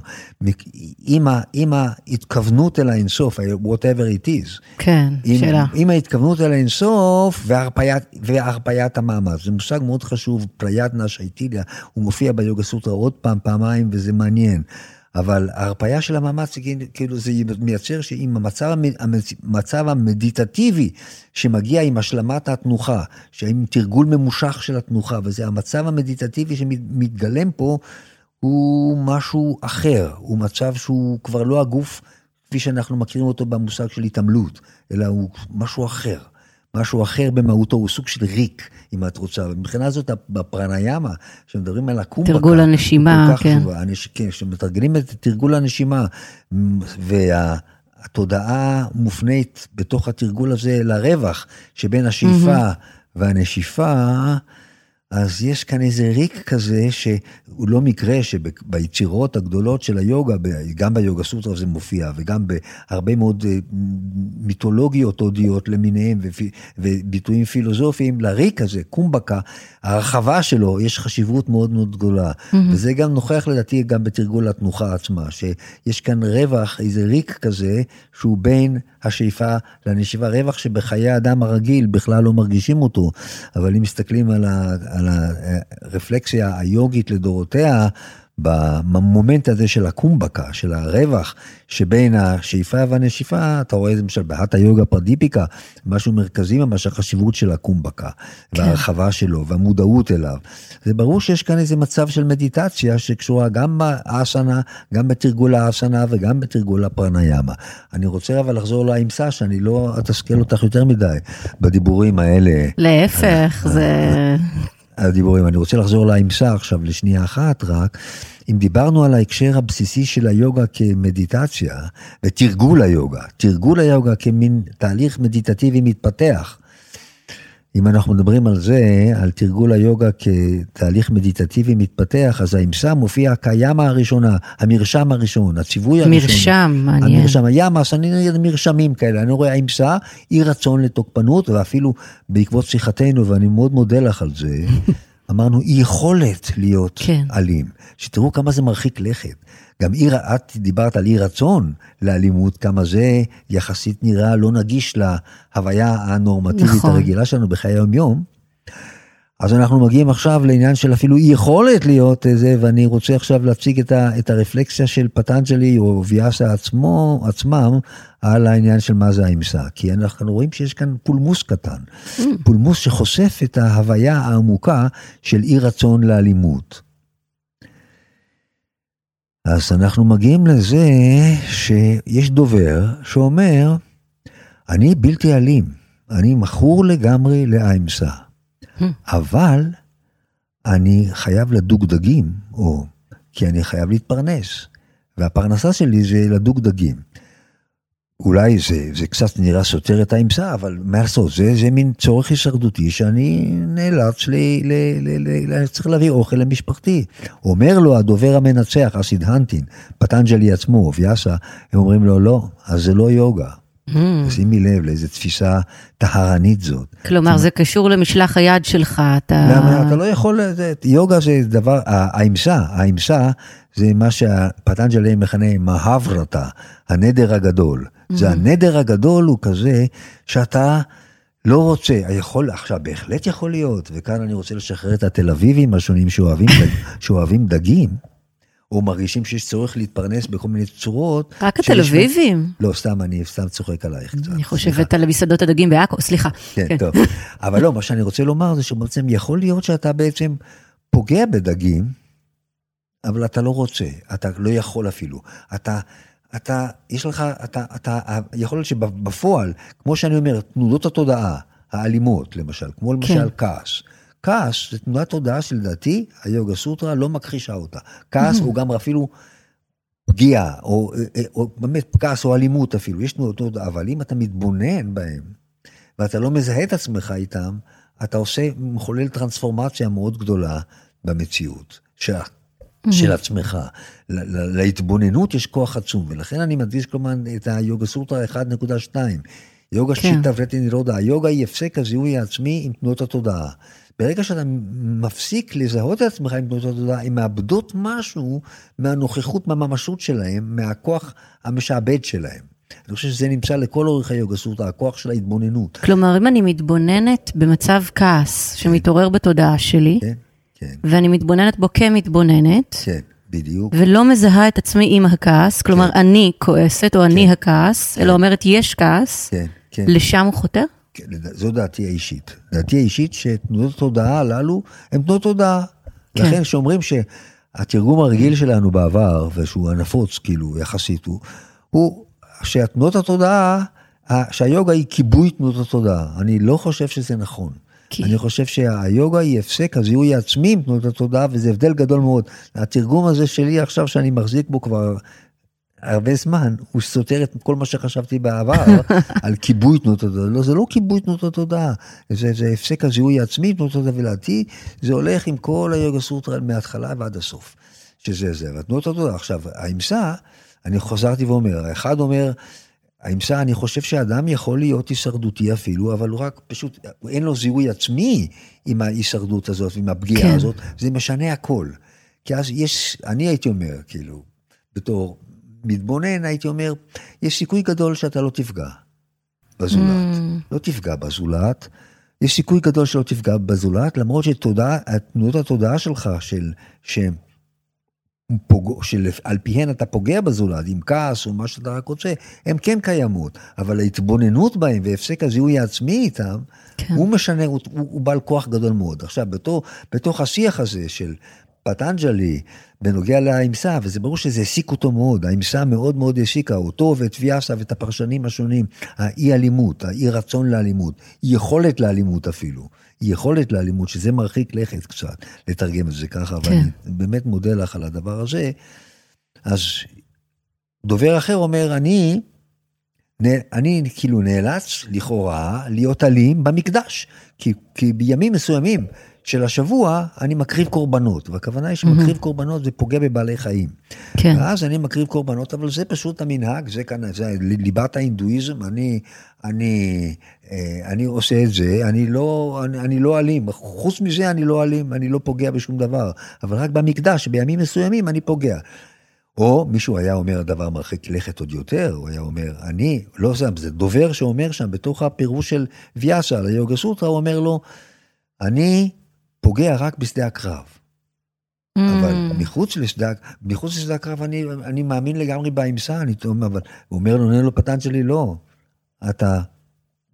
עם, עם ההתכוונות אל האינסוף, whatever it is. כן, עם, שאלה. עם ההתכוונות אל האינסוף והרפיית, והרפיית המאמץ. זה מושג מאוד חשוב, פריאטנה שייטיליה, הוא מופיע ביוגה סוטרה עוד פעם, פעמיים, וזה מעניין. אבל ההרפאיה של המאמץ, כאילו זה מייצר שעם המצב, המצב המדיטטיבי שמגיע עם השלמת התנוחה, שעם תרגול ממושך של התנוחה, וזה המצב המדיטטיבי שמתגלם פה, הוא משהו אחר, הוא מצב שהוא כבר לא הגוף כפי שאנחנו מכירים אותו במושג של התעמלות, אלא הוא משהו אחר. משהו אחר במהותו, הוא סוג של ריק, אם את רוצה. ומבחינה זאת, בפרניאמה, כשמדברים על הקומבקה, תרגול הנשימה, כן. כן, כשמתרגלים את תרגול הנשימה, והתודעה מופנית בתוך התרגול הזה לרווח שבין השאיפה mm-hmm. והנשיפה, אז יש כאן איזה ריק כזה, שהוא לא מקרה שביצירות הגדולות של היוגה, גם ביוגה סוטרה זה מופיע, וגם בהרבה מאוד אה, מיתולוגיות הודיות למיניהם, וביטויים פילוסופיים, לריק הזה, קומבקה, ההרחבה שלו, יש חשיבות מאוד מאוד גדולה. Mm-hmm. וזה גם נוכח לדעתי גם בתרגול התנוחה עצמה, שיש כאן רווח, איזה ריק כזה, שהוא בין השאיפה לנשיבה, רווח שבחיי האדם הרגיל בכלל לא מרגישים אותו, אבל אם מסתכלים על, ה, על הרפלקסיה היוגית לדורותיה, במומנט הזה של הקומבקה, של הרווח שבין השאיפה והנשיפה, אתה רואה למשל בהטה יוגה פרדיפיקה, משהו מרכזי ממש החשיבות של הקומבקה, כן. וההרחבה שלו, והמודעות אליו. זה ברור שיש כאן איזה מצב של מדיטציה שקשורה גם באסנה, גם בתרגול האסנה וגם בתרגול הפרניאמה. אני רוצה אבל לחזור לאמסה, שאני לא אתסכל אותך יותר מדי בדיבורים האלה. להפך, זה... הדיבורים. אני רוצה לחזור לאמסה עכשיו לשנייה אחת רק. אם דיברנו על ההקשר הבסיסי של היוגה כמדיטציה ותרגול היוגה, תרגול היוגה כמין תהליך מדיטטיבי מתפתח. אם אנחנו מדברים על זה, על תרגול היוגה כתהליך מדיטטיבי מתפתח, אז האמסה מופיע כימה הראשונה, המרשם הראשון, הציווי הראשון. מרשם, מעניין. המרשם, הימאס, אני נגיד מרשמים כאלה, אני רואה האמסה, אי רצון לתוקפנות, ואפילו בעקבות שיחתנו, ואני מאוד מודה לך על זה, אמרנו, אי יכולת להיות כן. אלים. שתראו כמה זה מרחיק לכת. גם אי, את דיברת על אי רצון לאלימות, כמה זה יחסית נראה לא נגיש להוויה הנורמטיבית נכון. הרגילה שלנו בחיי היום-יום. אז אנחנו מגיעים עכשיו לעניין של אפילו יכולת להיות זה, ואני רוצה עכשיו להציג את, ה, את הרפלקסיה של פטנג'לי או ויאסה עצמו, עצמם, על העניין של מה זה האמסה. כי אנחנו רואים שיש כאן פולמוס קטן. Mm. פולמוס שחושף את ההוויה העמוקה של אי רצון לאלימות. אז אנחנו מגיעים לזה שיש דובר שאומר, אני בלתי אלים, אני מכור לגמרי לאמסה. אבל אני חייב לדוג דגים, או כי אני חייב להתפרנס, והפרנסה שלי זה לדוג דגים. אולי זה, זה קצת נראה סותר את האמסה, אבל מה לעשות, זה, זה מין צורך הישרדותי שאני נאלץ, ל, ל, ל, ל, ל, צריך להביא אוכל למשפחתי. אומר לו הדובר המנצח, אסיד הנטין, פטנג'לי עצמו, ויאסה, הם אומרים לו, לא, אז זה לא יוגה. Mm. שימי לב לאיזה תפיסה טהרנית זאת. כלומר, זה קשור למשלח היד שלך, אתה... למה, אתה לא יכול, יוגה זה דבר, האמסה, האמסה זה מה שהפטנג'לי מכנה מהברתה, הנדר הגדול. זה mm. הנדר הגדול הוא כזה שאתה לא רוצה, יכול, עכשיו בהחלט יכול להיות, וכאן אני רוצה לשחרר את התל אביבים השונים שאוהבים, שאוהבים דגים. או מרגישים שיש צורך להתפרנס בכל מיני צורות. רק התל אביבים. לא, סתם, אני סתם צוחק עלייך קצת. אני חושבת על מסעדות הדגים בעכו, סליחה. כן, כן, טוב. אבל לא, מה שאני רוצה לומר זה שבעצם יכול להיות שאתה בעצם פוגע בדגים, אבל אתה לא רוצה, אתה לא יכול אפילו. אתה, אתה, יש לך, אתה, אתה, יכול להיות שבפועל, כמו שאני אומר, תנודות התודעה, האלימות למשל, כמו למשל כן. כעס. כעס זה תנועת תודעה שלדעתי היוגה סוטרה לא מכחישה אותה. כעס הוא גם אפילו פגיעה, או, או, או באמת כעס או אלימות אפילו, יש תנועות תודעה, אבל אם אתה מתבונן בהם, ואתה לא מזהה את עצמך איתם, אתה עושה, מחולל טרנספורמציה מאוד גדולה במציאות של, של עצמך. להתבוננות יש כוח עצום, ולכן אני מדגיש כמובן את היוגה סוטרה 1.2. יוגה כן. שיטה ולטי נירודה, היוגה היא הפסק הזיהוי העצמי עם תנועות התודעה. ברגע שאתה מפסיק לזהות את עצמך עם תנועות התודעה, הן מאבדות משהו מהנוכחות, מהממשות שלהם, מהכוח המשעבד שלהם. אני חושב שזה נמצא לכל אורך היוגה סוטה, הכוח של ההתבוננות. כלומר, אם אני מתבוננת במצב כעס שמתעורר בתודעה שלי, כן, כן. ואני מתבוננת בו כמתבוננת, כן, בדיוק. ולא מזהה את עצמי עם הכעס, כלומר, כן. אני כועסת או כן. אני הכעס, כן. אלא אומרת יש כעס, כן, כן. לשם הוא חותר? זו דעתי האישית. דעתי האישית שתנועות התודעה הללו הן תנועות תודעה. כן. לכן כשאומרים שהתרגום הרגיל שלנו בעבר, ושהוא הנפוץ כאילו יחסית, הוא, הוא שהתנועות התודעה, שהיוגה היא כיבוי תנועות התודעה. אני לא חושב שזה נכון. כי... אני חושב שהיוגה היא הפסק הזיהוי העצמי עם תנועות התודעה, וזה הבדל גדול מאוד. התרגום הזה שלי עכשיו, שאני מחזיק בו כבר הרבה זמן, הוא סותר את כל מה שחשבתי בעבר על כיבוי תנועות התודעה. לא, זה לא כיבוי תנועות התודעה, זה, זה הפסק הזיהוי העצמי תנועות התודעה, ולדעתי זה הולך עם כל היוגה סוטרה מההתחלה ועד הסוף. שזה זה, ותנועות התודעה. עכשיו, האמסה, אני חזרתי ואומר, האחד אומר, האמסה, אני חושב שאדם יכול להיות הישרדותי אפילו, אבל הוא רק פשוט, אין לו זיהוי עצמי עם ההישרדות הזאת, עם הפגיעה כן. הזאת, זה משנה הכל. כי אז יש, אני הייתי אומר, כאילו, בתור מתבונן, הייתי אומר, יש סיכוי גדול שאתה לא תפגע בזולת. Mm. לא תפגע בזולת. יש סיכוי גדול שלא תפגע בזולת, למרות שתנועות התודעה שלך, של, שהם פוג... שעל פיהן אתה פוגע בזולת, עם כעס או מה שאתה רק רוצה, הן כן קיימות, אבל ההתבוננות בהן והפסק הזיהוי העצמי איתם, כן. הוא משנה, הוא, הוא, הוא בעל כוח גדול מאוד. עכשיו, בתור, בתוך השיח הזה של פטנג'לי בנוגע לאמסה, וזה ברור שזה העסיק אותו מאוד, האמסה מאוד מאוד העסיקה אותו ואת ויאסה ואת הפרשנים השונים, האי אלימות, האי רצון לאלימות, יכולת לאלימות אפילו. יכולת לאלימות, שזה מרחיק לכת קצת, לתרגם את זה ככה, כן. ואני באמת מודה לך על הדבר הזה. אז דובר אחר אומר, אני, אני כאילו נאלץ לכאורה להיות אלים במקדש, כי, כי בימים מסוימים של השבוע אני מקריב קורבנות, והכוונה היא שמקריב mm-hmm. קורבנות זה פוגע בבעלי חיים. כן. ואז אני מקריב קורבנות, אבל זה פשוט המנהג, זה כאן, זה ליבת ההינדואיזם, אני, אני, אה, אני עושה את זה, אני לא, אני, אני לא אלים, חוץ מזה אני לא אלים, אני לא פוגע בשום דבר, אבל רק במקדש, בימים מסוימים אני פוגע. או מישהו היה אומר דבר מרחיק לכת עוד יותר, הוא היה אומר, אני, לא זה, זה דובר שאומר שם, בתוך הפירוש של ויאסה, על היוגה סוטרה, הוא אומר לו, אני פוגע רק בשדה הקרב. Mm. אבל מחוץ לשדה, מחוץ לשדה הקרב אני, אני מאמין לגמרי באמסה, אני אומר, אבל הוא אומר לו, עונה לו פטנג'לי, לא, אתה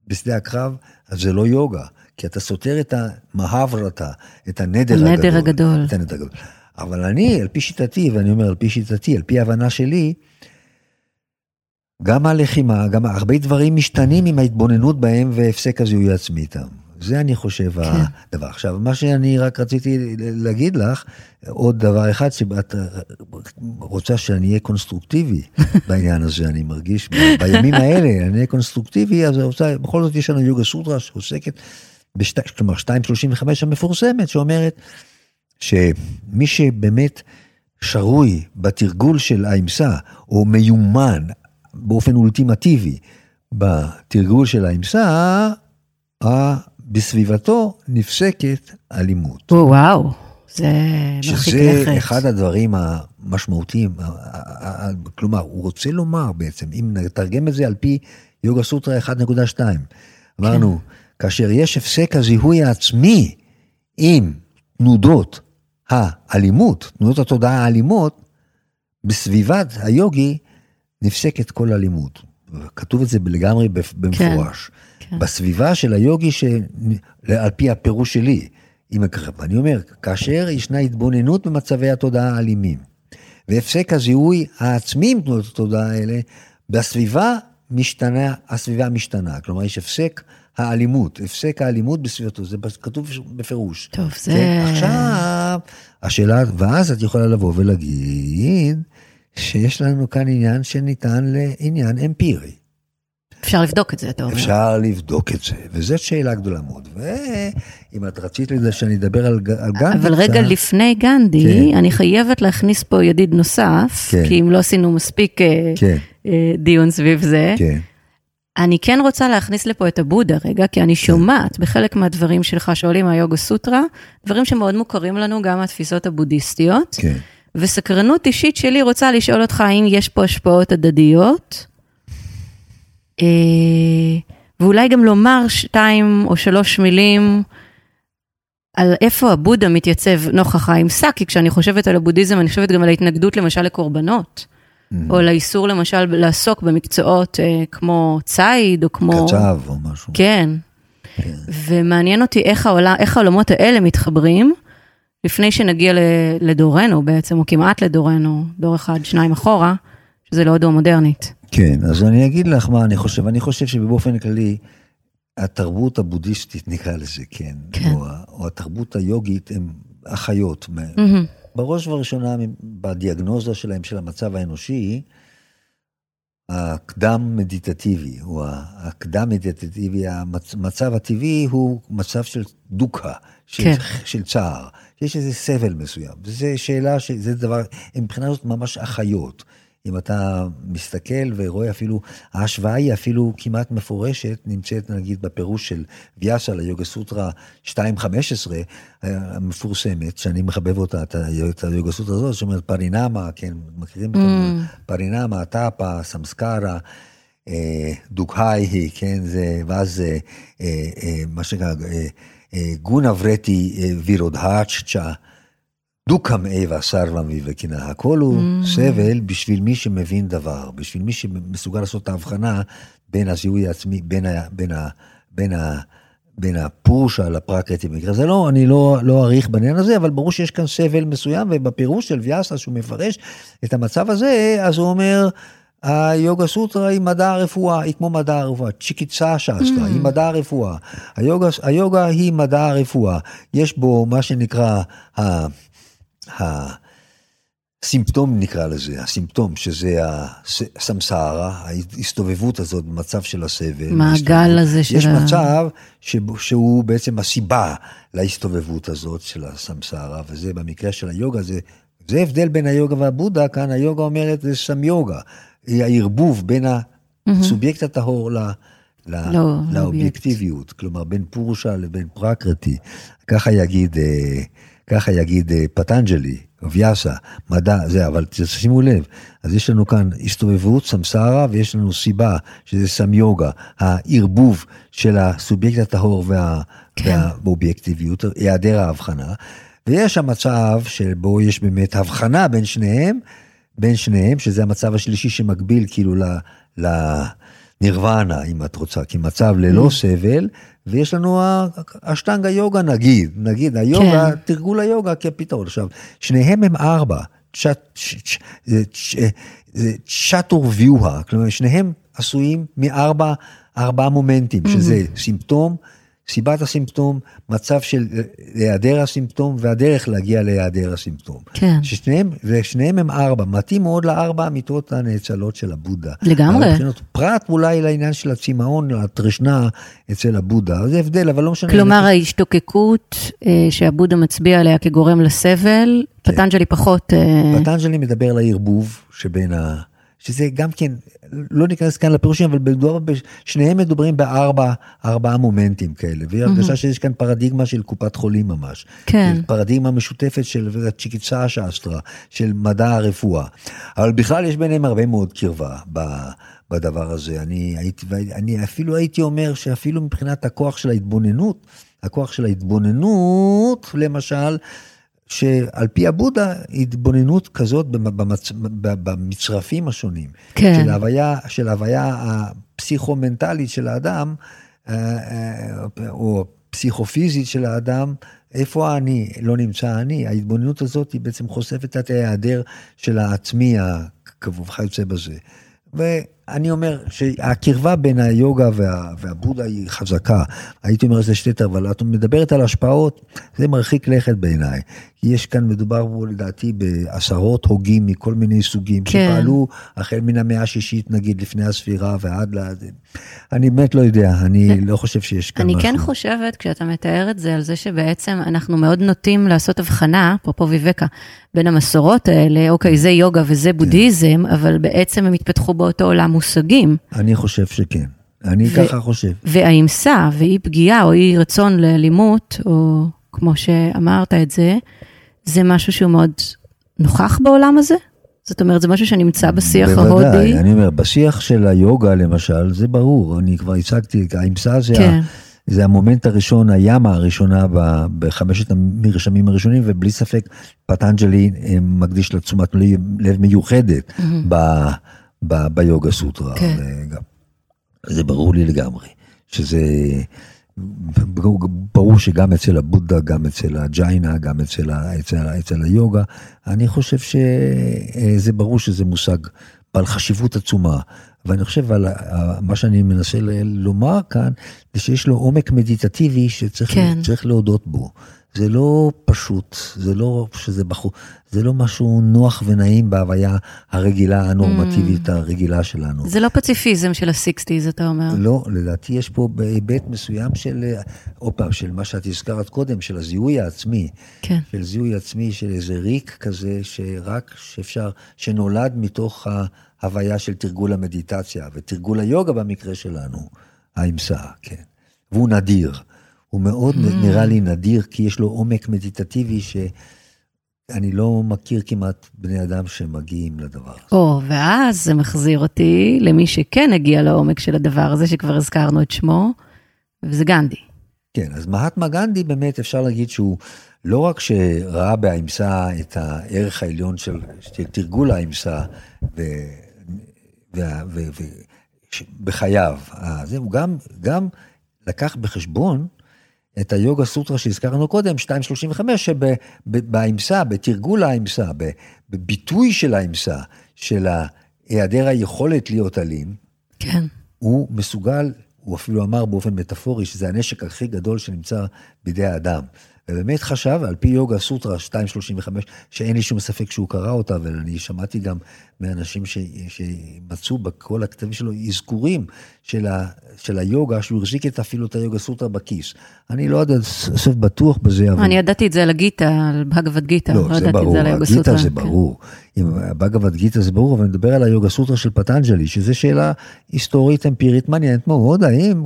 בשדה הקרב, אז זה לא יוגה, כי אתה סותר את המהברתה, את הנדר, הנדר הגדול. הגדול. את הנדר הגדול. אבל אני, על פי שיטתי, ואני אומר על פי שיטתי, על פי ההבנה שלי, גם הלחימה, גם הרבה דברים משתנים עם ההתבוננות בהם והפסק הזיהוי העצמי איתם. זה אני חושב כן. הדבר. עכשיו, מה שאני רק רציתי להגיד לך, עוד דבר אחד, שאת רוצה שאני אהיה קונסטרוקטיבי בעניין הזה, אני מרגיש, בימים האלה אני אהיה קונסטרוקטיבי, אז רוצה, בכל זאת יש לנו יוגה סוטרה שעוסקת, בשתי, כלומר 2.35 המפורסמת, שאומרת שמי שבאמת שרוי בתרגול של האמסה, או מיומן באופן אולטימטיבי בתרגול של האמסה, בסביבתו נפסקת אלימות. או, וואו, זה מרחיק לכת. שזה אחד הדברים המשמעותיים, כלומר, הוא רוצה לומר בעצם, אם נתרגם את זה על פי יוגה סוטרה 1.2, אמרנו, כן. כאשר יש הפסק הזיהוי העצמי עם תנודות האלימות, תנודות התודעה האלימות, בסביבת היוגי נפסקת כל אלימות. כתוב את זה לגמרי במפורש. כן. כן. בסביבה של היוגי, שעל פי הפירוש שלי, אם אני אומר, כאשר ישנה התבוננות במצבי התודעה האלימים, והפסק הזיהוי העצמי עם תנועות התודעה האלה, בסביבה משתנה, הסביבה משתנה. כלומר, יש הפסק האלימות, הפסק האלימות בסביבתו, זה כתוב בפירוש. טוב, זה... כן? עכשיו, השאלה, ואז את יכולה לבוא ולהגיד שיש לנו כאן עניין שניתן לעניין אמפירי. אפשר לבדוק את זה, אתה אומר. אפשר לבדוק את זה, וזאת שאלה גדולה מאוד. ואם את רצית לזה שאני אדבר על, על גנדי... אבל רגע קצת... לפני גנדי, כן. אני חייבת להכניס פה ידיד נוסף, כן. כי אם לא עשינו מספיק אה, כן. אה, דיון סביב זה. כן. אני כן רוצה להכניס לפה את הבודה רגע, כי אני כן. שומעת בחלק מהדברים שלך שעולים מהיוגה סוטרה, דברים שמאוד מוכרים לנו גם מהתפיסות הבודהיסטיות. כן. וסקרנות אישית שלי רוצה לשאול אותך האם יש פה השפעות הדדיות. אה, ואולי גם לומר שתיים או שלוש מילים על איפה הבודה מתייצב נוכח האמסה, כי כשאני חושבת על הבודהיזם, אני חושבת גם על ההתנגדות למשל לקורבנות, mm. או לאיסור למשל לעסוק במקצועות אה, כמו ציד, או כמו... קצב או משהו. כן. כן. ומעניין אותי איך, העולם, איך העולמות האלה מתחברים, לפני שנגיע לדורנו בעצם, או כמעט לדורנו, דור אחד, שניים אחורה, שזה לא הודו המודרנית. כן, אז אני אגיד לך מה אני חושב. אני חושב שבאופן כללי, התרבות הבודהיסטית, נקרא לזה, כן, כן. או, או התרבות היוגית, הן אחיות. Mm-hmm. בראש ובראשונה, בדיאגנוזה שלהם של המצב האנושי, הקדם מדיטטיבי, או הקדם מדיטטיבי, המצב הטבעי הוא מצב של דוקה, של, כן. של צער. יש איזה סבל מסוים. וזו שאלה, זה דבר, מבחינה זאת ממש אחיות. אם אתה מסתכל ורואה אפילו, ההשוואה היא אפילו כמעט מפורשת, נמצאת נגיד בפירוש של ויאסה ליוגה סוטרה 2.15 המפורסמת, שאני מחבב אותה, את היוגה סוטרה הזאת, שאומרת פרינמה, כן, מכירים את mm. פרינמה, טאפה, סמסקרה. אה, דוקהי היא, כן, זה, ואז אה, אה, מה שנקרא גונה ורטי וירודהצ'צ'ה, דוקם איבה סרבם ויבקינה, הכל הוא mm. סבל בשביל מי שמבין דבר, בשביל מי שמסוגל לעשות את ההבחנה בין הזיהוי העצמי, בין, ה, בין, ה, בין, ה, בין הפורשה לפרקטי במקרה הזה. לא, אני לא, לא אאריך בעניין הזה, אבל ברור שיש כאן סבל מסוים, ובפירוש של ויאסה, שהוא מפרש את המצב הזה, אז הוא אומר, היוגה סוטרה היא מדע הרפואה, היא כמו מדע הרפואה, צ'יקיצה שאסטרה, mm. היא מדע הרפואה. היוגה, היוגה היא מדע הרפואה, יש בו מה שנקרא הסימפטום נקרא לזה, הסימפטום שזה הסמסרה, ההסתובבות הזאת במצב של הסבל. מעגל הזה של... יש מצב שבו, שהוא בעצם הסיבה להסתובבות הזאת של הסמסרה, וזה במקרה של היוגה, זה, זה הבדל בין היוגה והבודה, כאן היוגה אומרת זה סם יוגה, היא הערבוב בין הסובייקט הטהור ל... לא, לא, לאובייקטיביות, כלומר בין פורשה לבין פרקרטי, ככה יגיד אה, ככה יגיד אה, פטנג'לי, ויאסה, מדע, זה, אבל תשימו לב, אז יש לנו כאן הסתובבות, סמסרה, ויש לנו סיבה, שזה סם יוגה, הערבוב של הסובייקט הטהור וה, כן. והאובייקטיביות, היעדר ההבחנה, ויש המצב שבו יש באמת הבחנה בין שניהם, בין שניהם, שזה המצב השלישי שמקביל כאילו ל... ל נירוונה, אם את רוצה, כמצב ללא mm. סבל, ויש לנו אשטנגה יוגה נגיד, נגיד היוגה, כן. תרגול היוגה כפתרון. עכשיו, שניהם הם ארבע, זה צ'טור ויוהה, כלומר שניהם עשויים מארבע, ארבעה מומנטים, שזה mm-hmm. סימפטום, סיבת הסימפטום, מצב של היעדר הסימפטום והדרך להגיע להיעדר הסימפטום. כן. ששניהם, ושניהם הם ארבע, מתאים מאוד לארבע המיטות הנאצלות של הבודה. לגמרי. מבחינות, פרט אולי לעניין של הצמאון, הטרשנה אצל הבודה, זה הבדל, אבל לא משנה. כלומר אני... ההשתוקקות אה, שהבודה מצביע עליה כגורם לסבל, כן. פטנג'לי פחות... אה... פטנג'לי מדבר על הערבוב שבין ה... שזה גם כן, לא ניכנס כאן לפירושים, אבל שניהם מדברים בארבע, ארבעה מומנטים כאלה, והיא הרגשה mm-hmm. שיש כאן פרדיגמה של קופת חולים ממש. כן. פרדיגמה משותפת של צ'יקיצה שאסטרה, של מדע הרפואה. אבל בכלל יש ביניהם הרבה מאוד קרבה בדבר הזה. אני, הייתי, אני אפילו הייתי אומר שאפילו מבחינת הכוח של ההתבוננות, הכוח של ההתבוננות, למשל, שעל פי הבודה, התבוננות כזאת במצ... במצרפים השונים. כן. של ההוויה, של ההוויה הפסיכו-מנטלית של האדם, אה, אה, או פסיכופיזית של האדם, איפה האני, לא נמצא האני. ההתבוננות הזאת היא בעצם חושפת את ההיעדר של העצמי וכיוצא בזה. ואני אומר שהקרבה בין היוגה וה, והבודה היא חזקה. הייתי אומר שזה שתי אבל את מדברת על השפעות, זה מרחיק לכת בעיניי. יש כאן, מדובר פה לדעתי בעשרות הוגים מכל מיני סוגים, כן. שפעלו החל מן המאה השישית נגיד לפני הספירה ועד ל... אני באמת לא יודע, אני לא חושב שיש כאן אני משהו. אני כן חושבת, כשאתה מתאר את זה, על זה שבעצם אנחנו מאוד נוטים לעשות הבחנה, אפרופו ויבקה, בין המסורות האלה, אוקיי, זה יוגה וזה כן. בודהיזם, כן. אבל בעצם הם התפתחו באותו עולם מושגים. אני חושב שכן. אני ו- ככה חושב. והאימסה ואי פגיעה או אי רצון לאלימות, או כמו שאמרת את זה, זה משהו שהוא מאוד נוכח בעולם הזה? זאת אומרת, זה משהו שנמצא בשיח בוודאי, ההודי? בוודאי, אני אומר, בשיח של היוגה למשל, זה ברור, אני כבר הצגתי, האמסה זה, כן. ה, זה המומנט הראשון, הימה הראשונה בחמשת המרשמים הראשונים, ובלי ספק פטנג'לי אה, מקדיש לה תשומת לב מיוחדת mm-hmm. ב, ב, ביוגה סוטרה. כן. זה ברור לי לגמרי, שזה... ברור שגם אצל הבודה, גם אצל הג'יינה, גם אצל, אצל, אצל היוגה, אני חושב שזה ברור שזה מושג בעל חשיבות עצומה. אבל אני חושב על מה שאני מנסה לומר כאן, זה שיש לו עומק מדיטטיבי שצריך כן. להודות בו. זה לא פשוט, זה לא שזה בחור, זה לא משהו נוח ונעים בהוויה הרגילה, הנורמטיבית mm. הרגילה שלנו. זה לא פציפיזם של הסיקסטיז, אתה אומר. לא, לדעתי יש פה היבט מסוים של, עוד פעם, של מה שאת הזכרת קודם, של הזיהוי העצמי. כן. של זיהוי עצמי, של איזה ריק כזה, שרק שאפשר, שנולד מתוך ההוויה של תרגול המדיטציה, ותרגול היוגה במקרה שלנו, האמסה, כן. והוא נדיר. הוא מאוד mm. נראה לי נדיר, כי יש לו עומק מדיטטיבי שאני לא מכיר כמעט בני אדם שמגיעים לדבר הזה. או, ואז זה מחזיר אותי למי שכן הגיע לעומק של הדבר הזה, שכבר הזכרנו את שמו, וזה גנדי. כן, אז מהטמה גנדי באמת אפשר להגיד שהוא לא רק שראה באמסה את הערך העליון של, של תרגול האמסה בחייו, הוא גם, גם לקח בחשבון את היוגה סוטרה שהזכרנו קודם, 235, שבאמסה, בתרגול האמסה, בביטוי של האמסה, של היעדר היכולת להיות אלים, כן. הוא מסוגל, הוא אפילו אמר באופן מטאפורי, שזה הנשק הכי גדול שנמצא בידי האדם. ובאמת חשב, על פי יוגה סוטרה 235, שאין לי שום ספק שהוא קרא אותה, ואני שמעתי גם מאנשים ש, שמצאו בכל הכתבים שלו אזכורים של, של היוגה, שהוא החזיק את אפילו את היוגה סוטרה בכיס. אני לא יודע סוף בטוח בזה, אבל... אני ידעתי את זה על הגיטה, על בגבד גיטה, לא, לא זה ברור, הגיטה זה כן. ברור. עם בגבד גיטה זה ברור, אבל אני מדבר על היוגה סוטרה של פטנג'לי, שזו שאלה היסטורית אמפירית מעניינת מאוד, האם,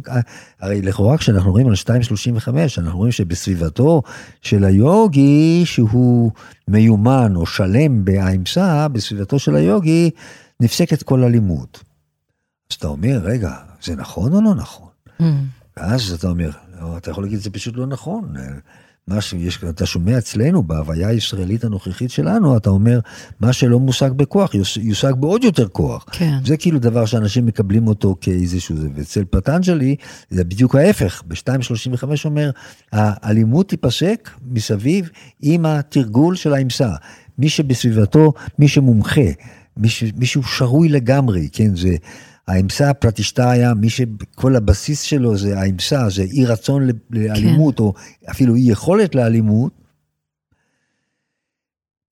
הרי לכאורה כשאנחנו רואים על 235, אנחנו רואים שבסביבתו של היוגי, שהוא מיומן או שלם באמסה, בסביבתו של היוגי, נפסקת כל אלימות. אז אתה אומר, רגע, זה נכון או לא נכון? Mm. ואז אתה אומר, לא, אתה יכול להגיד, זה פשוט לא נכון. מה שיש, אתה שומע אצלנו, בהוויה הישראלית הנוכחית שלנו, אתה אומר, מה שלא מושג בכוח, יושג בעוד יותר כוח. כן. זה כאילו דבר שאנשים מקבלים אותו כאיזשהו זה. ואצל פטנג'לי, זה בדיוק ההפך. ב-235 אומר, האלימות תיפסק מסביב עם התרגול של האמסה. מי שבסביבתו, מי שמומחה, מי שהוא שרוי לגמרי, כן, זה... האמסה הפלטישתיה, מי שכל הבסיס שלו זה האמסה, זה אי רצון לאלימות, כן. או אפילו אי יכולת לאלימות,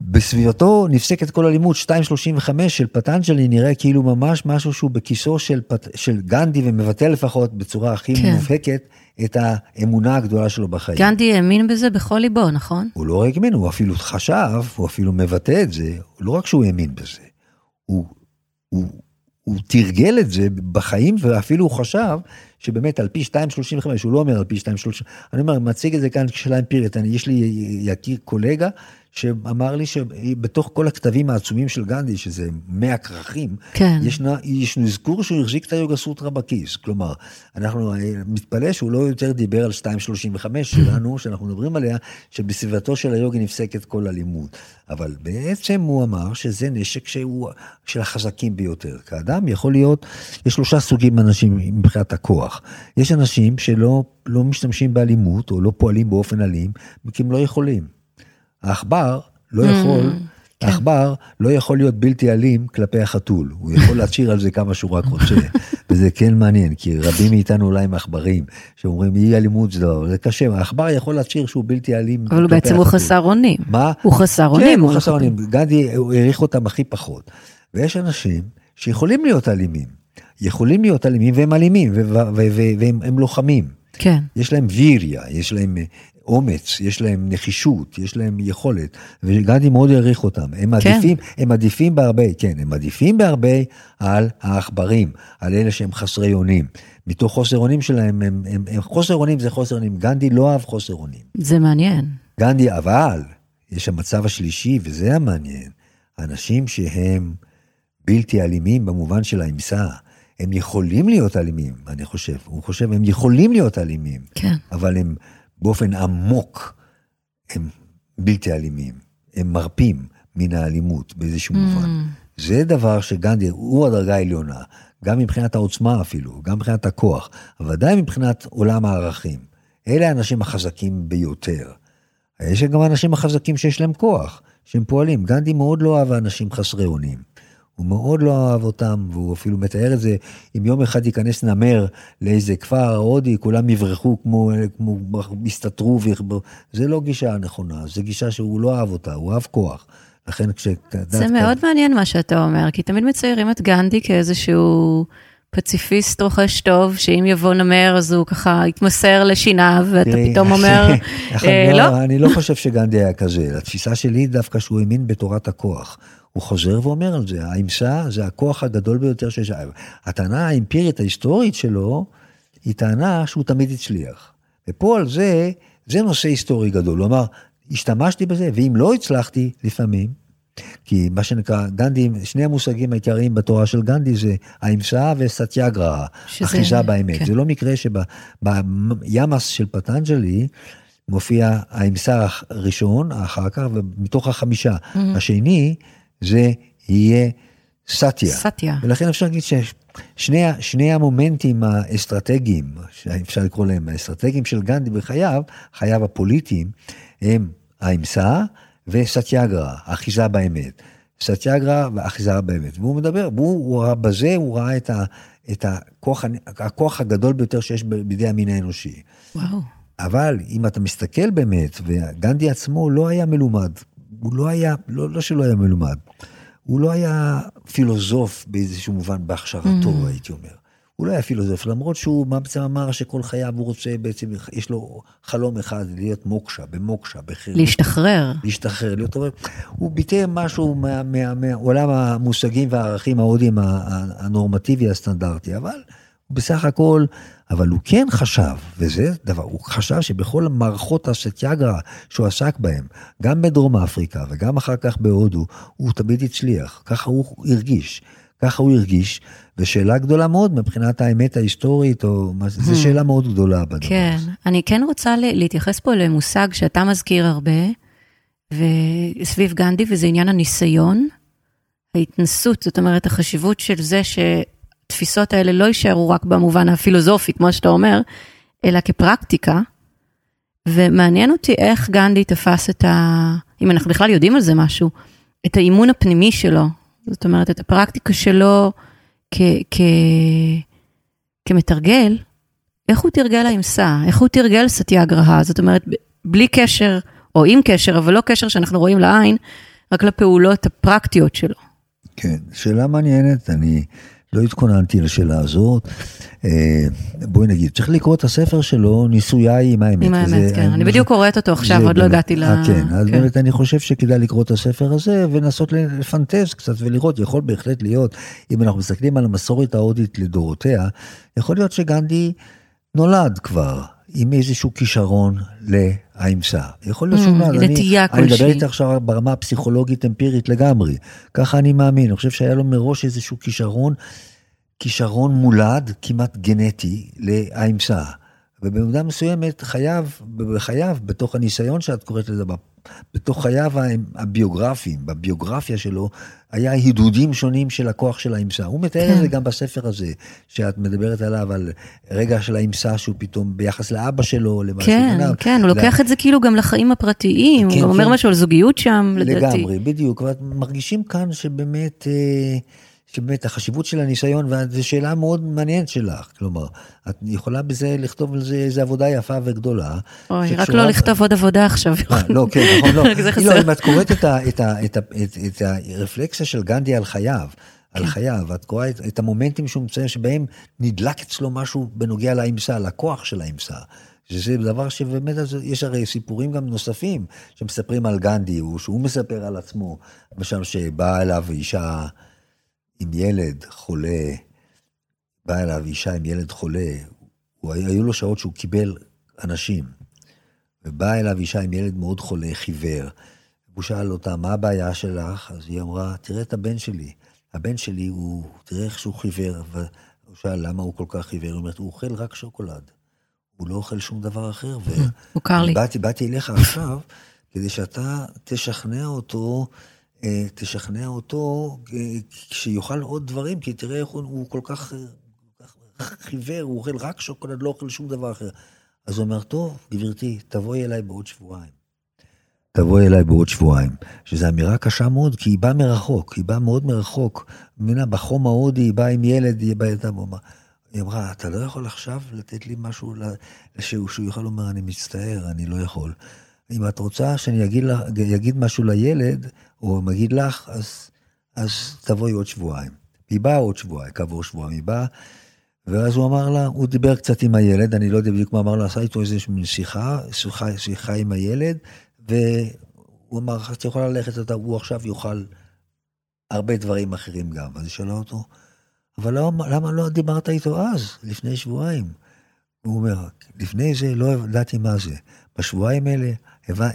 בסביבתו נפסקת כל אלימות, 2.35 של פטנג'לי נראה כאילו ממש משהו שהוא בכיסו של, פט, של גנדי ומבטא לפחות בצורה הכי כן. מובהקת את האמונה הגדולה שלו בחיים. גנדי האמין בזה בכל ליבו, נכון? הוא לא רק האמין, הוא אפילו חשב, הוא אפילו מבטא את זה, לא רק שהוא האמין בזה, הוא, הוא הוא תרגל את זה בחיים ואפילו הוא חשב שבאמת על פי 2.35, הוא לא אומר על פי 2.35, אני אומר, מציג את זה כאן כשאלה אמפירית, יש לי יקיר קולגה שאמר לי שבתוך כל הכתבים העצומים של גנדי, שזה 100 כרכים, כן. ישנה, יש אזכור שהוא החזיק את היוגה סוטרה בכיס. כלומר, אנחנו אה, מתפלא שהוא לא יותר דיבר על 2.35 שלנו, שאנחנו מדברים עליה, שבסביבתו של היוגה נפסקת כל אלימות. אבל בעצם הוא אמר שזה נשק שהוא של החזקים ביותר. כאדם יכול להיות, יש שלושה סוגים אנשים מבחינת הכוח. יש אנשים שלא לא משתמשים באלימות, או לא פועלים באופן אלים, כי הם לא יכולים. העכבר לא mm, יכול, כן. העכבר לא יכול להיות בלתי אלים כלפי החתול, הוא יכול להשאיר על זה כמה שהוא רק רוצה, וזה כן מעניין, כי רבים מאיתנו אולי הם עכברים, שאומרים אי אלימות זה לא, זה קשה, העכבר יכול להשאיר שהוא בלתי אלים אבל הוא בעצם הוא חסר אונים. מה? הוא חסר אונים. כן, הוא חסר אונים, גנדי העריך אותם הכי פחות. ויש אנשים שיכולים להיות אלימים, יכולים להיות אלימים והם אלימים, והם לוחמים. כן. יש להם ויריה, יש להם אומץ, יש להם נחישות, יש להם יכולת, וגנדי מאוד העריך אותם. הם כן. עדיפים, הם עדיפים בהרבה, כן, הם עדיפים בהרבה על העכברים, על אלה שהם חסרי אונים. מתוך חוסר אונים שלהם, הם, הם, הם, חוסר אונים זה חוסר אונים. גנדי לא אהב חוסר אונים. זה מעניין. גנדי, אבל, יש המצב השלישי, וזה המעניין, אנשים שהם בלתי אלימים במובן של האמסה. הם יכולים להיות אלימים, אני חושב. הוא חושב, הם יכולים להיות אלימים. כן. אבל הם באופן עמוק הם בלתי אלימים, הם מרפים מן האלימות באיזשהו mm. מובן. זה דבר שגנדי הוא הדרגה העליונה, גם מבחינת העוצמה אפילו, גם מבחינת הכוח, אבל ודאי מבחינת עולם הערכים. אלה האנשים החזקים ביותר. יש גם אנשים החזקים שיש להם כוח, שהם פועלים. גנדי מאוד לא אהב אנשים חסרי אונים. הוא מאוד לא אהב אותם, והוא אפילו מתאר את זה, אם יום אחד ייכנס נמר לאיזה כפר הודי, כולם יברחו כמו, כמו יסתתרו, זה לא גישה נכונה, זו גישה שהוא לא אהב אותה, הוא אהב כוח. לכן כש... זה מאוד מעניין מה שאתה אומר, כי תמיד מציירים את גנדי כאיזשהו פציפיסט רוכש טוב, שאם יבוא נמר אז הוא ככה יתמסר לשיניו, ואתה תראי, פתאום אומר, אה, לא, לא? אני לא חושב שגנדי היה כזה, התפיסה שלי דווקא שהוא האמין בתורת הכוח. הוא חוזר ואומר על זה, האמסה זה הכוח הגדול ביותר שיש. הטענה האמפירית ההיסטורית שלו, היא טענה שהוא תמיד הצליח. ופה על זה, זה נושא היסטורי גדול. הוא אמר, השתמשתי בזה, ואם לא הצלחתי, לפעמים, כי מה שנקרא, גנדי, שני המושגים העיקריים בתורה של גנדי זה האמסה וסטיאגרה, אחיזה באמת. כן. זה לא מקרה שבימאס של פטנג'לי מופיע האמסה הראשון, אחר כך, ומתוך החמישה. Mm-hmm. השני, זה יהיה סטיה. סטיה. ולכן אפשר להגיד ששני המומנטים האסטרטגיים, שאפשר לקרוא להם האסטרטגיים של גנדי בחייו, חייו הפוליטיים, הם האמסה וסטיאגרה, אחיזה באמת. סטיאגרה ואחיזה באמת. והוא מדבר, והוא, הוא ראה בזה, הוא ראה את, ה, את הכוח, הכוח הגדול ביותר שיש בידי המין האנושי. וואו. אבל אם אתה מסתכל באמת, וגנדי עצמו לא היה מלומד, הוא לא היה, לא, לא שלא היה מלומד, הוא לא היה פילוסוף באיזשהו מובן בהכשרתו, mm. הייתי אומר. הוא לא היה פילוסוף, למרות שהוא בעצם אמר שכל חייו הוא רוצה בעצם, יש לו חלום אחד, להיות מוקשה, במוקשה, בחירות. להשתחרר. להשתחרר, להיות טוב. הוא ביטא משהו מעולם המושגים והערכים ההודיים הנורמטיבי הסטנדרטי, אבל בסך הכל, אבל הוא כן חשב, וזה דבר, הוא חשב שבכל מערכות הסטיאגרה שהוא עסק בהם, גם בדרום אפריקה וגם אחר כך בהודו, הוא תמיד הצליח, ככה הוא הרגיש. ככה הוא הרגיש, ושאלה גדולה מאוד מבחינת האמת ההיסטורית, או מה זו hmm. שאלה מאוד גדולה בדבר כן, הזה. אני כן רוצה להתייחס פה למושג שאתה מזכיר הרבה, וסביב גנדי, וזה עניין הניסיון, ההתנסות, זאת אומרת, החשיבות של זה שהתפיסות האלה לא יישארו רק במובן הפילוסופי, כמו שאתה אומר, אלא כפרקטיקה. ומעניין אותי איך גנדי תפס את ה... אם אנחנו בכלל יודעים על זה משהו, את האימון הפנימי שלו, זאת אומרת, את הפרקטיקה שלו כ, כ, כמתרגל, איך הוא תרגל האמסה, איך הוא תרגל סטיאגרהה, זאת אומרת, בלי קשר, או עם קשר, אבל לא קשר שאנחנו רואים לעין, רק לפעולות הפרקטיות שלו. כן, שאלה מעניינת, אני לא התכוננתי לשאלה הזאת. אה, בואי נגיד, צריך לקרוא את הספר שלו, ניסויי עם האמת. עם האמת, כן. אני בדיוק קוראת אותו עכשיו, עוד לא הגעתי ל... אה, כן, אז כן. באמת אני חושב שכדאי לקרוא את הספר הזה ולנסות לפנטז קצת ולראות, יכול בהחלט להיות, אם אנחנו מסתכלים על המסורת ההודית לדורותיה, יכול להיות שגנדי נולד כבר. עם איזשהו כישרון לאמסה. יכול להיות שהוא נולד. נטייה כלשהי. אני מדבר איתך עכשיו ברמה הפסיכולוגית אמפירית לגמרי. ככה אני מאמין. אני חושב שהיה לו מראש איזשהו כישרון, כישרון מולד, כמעט גנטי, לאמסה. ובמידה מסוימת חייו, בחייו, בתוך הניסיון שאת קוראת לזה, בתוך חייו הביוגרפיים, בביוגרפיה שלו, היה הידודים שונים של הכוח של האמסה. הוא מתאר כן. את זה גם בספר הזה, שאת מדברת עליו, על רגע של האמסה שהוא פתאום ביחס לאבא שלו, למה כן, שבניו. כן, הוא לוקח את זה כאילו גם לחיים הפרטיים, כן, הוא כן. אומר משהו על זוגיות שם, לדעתי. לגמרי, בדיוק, ומרגישים כאן שבאמת... אה, שבאמת החשיבות של הניסיון, וזו שאלה מאוד מעניינת שלך, כלומר, את יכולה בזה לכתוב על זה איזו עבודה יפה וגדולה. אוי, רק לא לכתוב עוד עבודה עכשיו. אה, לא, כן, נכון, לא. לא, אם את קוראת את הרפלקסיה של גנדי על חייו, על כן. חייו, את קוראה את המומנטים שהוא מציין שבהם נדלק אצלו משהו בנוגע לאמסה, לכוח של האמסה. שזה דבר שבאמת, יש הרי סיפורים גם נוספים שמספרים על גנדי, שהוא מספר על עצמו, למשל שבאה אליו אישה עם ילד חולה, באה אליו אישה עם ילד חולה, הוא, היו לו שעות שהוא קיבל אנשים, ובאה אליו אישה עם ילד מאוד חולה, חיוור, הוא שאל אותה, מה הבעיה שלך? אז היא אמרה, תראה את הבן שלי. הבן שלי, הוא, תראה איך שהוא חיוור. והוא שאל, למה הוא כל כך חיוור? היא אומרת, הוא אוכל רק שוקולד. הוא לא אוכל שום דבר אחר. מוכר לי. באתי, באתי אליך עכשיו, כדי שאתה תשכנע אותו תשכנע אותו אה, שיאכל עוד דברים, כי תראה איך הוא, הוא כל כך, כך חיוור, הוא אוכל רק שוקולד, לא אוכל שום דבר אחר. אז הוא אומר, טוב, גברתי, תבואי אליי בעוד שבועיים. תבואי אליי בעוד שבועיים. שזו אמירה קשה מאוד, כי היא באה מרחוק, היא באה מאוד מרחוק. מבינה, בחום ההודי היא באה עם ילד, היא באה איתה היא אמרה, אתה לא יכול עכשיו לתת לי משהו שהוא, שהוא יוכל לומר, אני מצטער, אני לא יכול. אם את רוצה שאני אגיד, לה, אגיד משהו לילד, או אגיד לך, אז, אז תבואי עוד שבועיים. היא באה עוד שבועיים, כעבור שבועיים היא באה, ואז הוא אמר לה, הוא דיבר קצת עם הילד, אני לא יודע בדיוק מה אמר לה, עשה איתו איזושהי שיחה, שיחה, שיחה עם הילד, והוא אמר, את יכולה ללכת, הוא עכשיו יאכל הרבה דברים אחרים גם. אז היא שאלה אותו, אבל למה, למה לא דיברת איתו אז, לפני שבועיים? הוא אומר, לפני זה לא ידעתי מה זה. בשבועיים האלה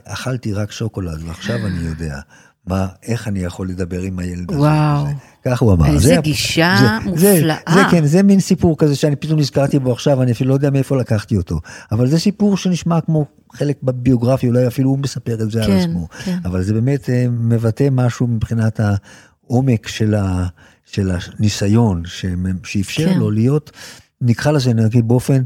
אכלתי רק שוקולד, ועכשיו אני יודע. מה, איך אני יכול לדבר עם הילד הזה. וואו. כך הוא אמר. איזה גישה זה, מופלאה. זה, זה כן, זה מין סיפור כזה שאני פתאום נזכרתי בו עכשיו, אני אפילו לא יודע מאיפה לקחתי אותו. אבל זה סיפור שנשמע כמו חלק בביוגרפיה, אולי אפילו הוא מספר את זה כן, על עצמו. כן. אבל זה באמת אה, מבטא משהו מבחינת העומק של, ה, של הניסיון, שאפשר כן. לו להיות, נקרא לזה נגיד באופן...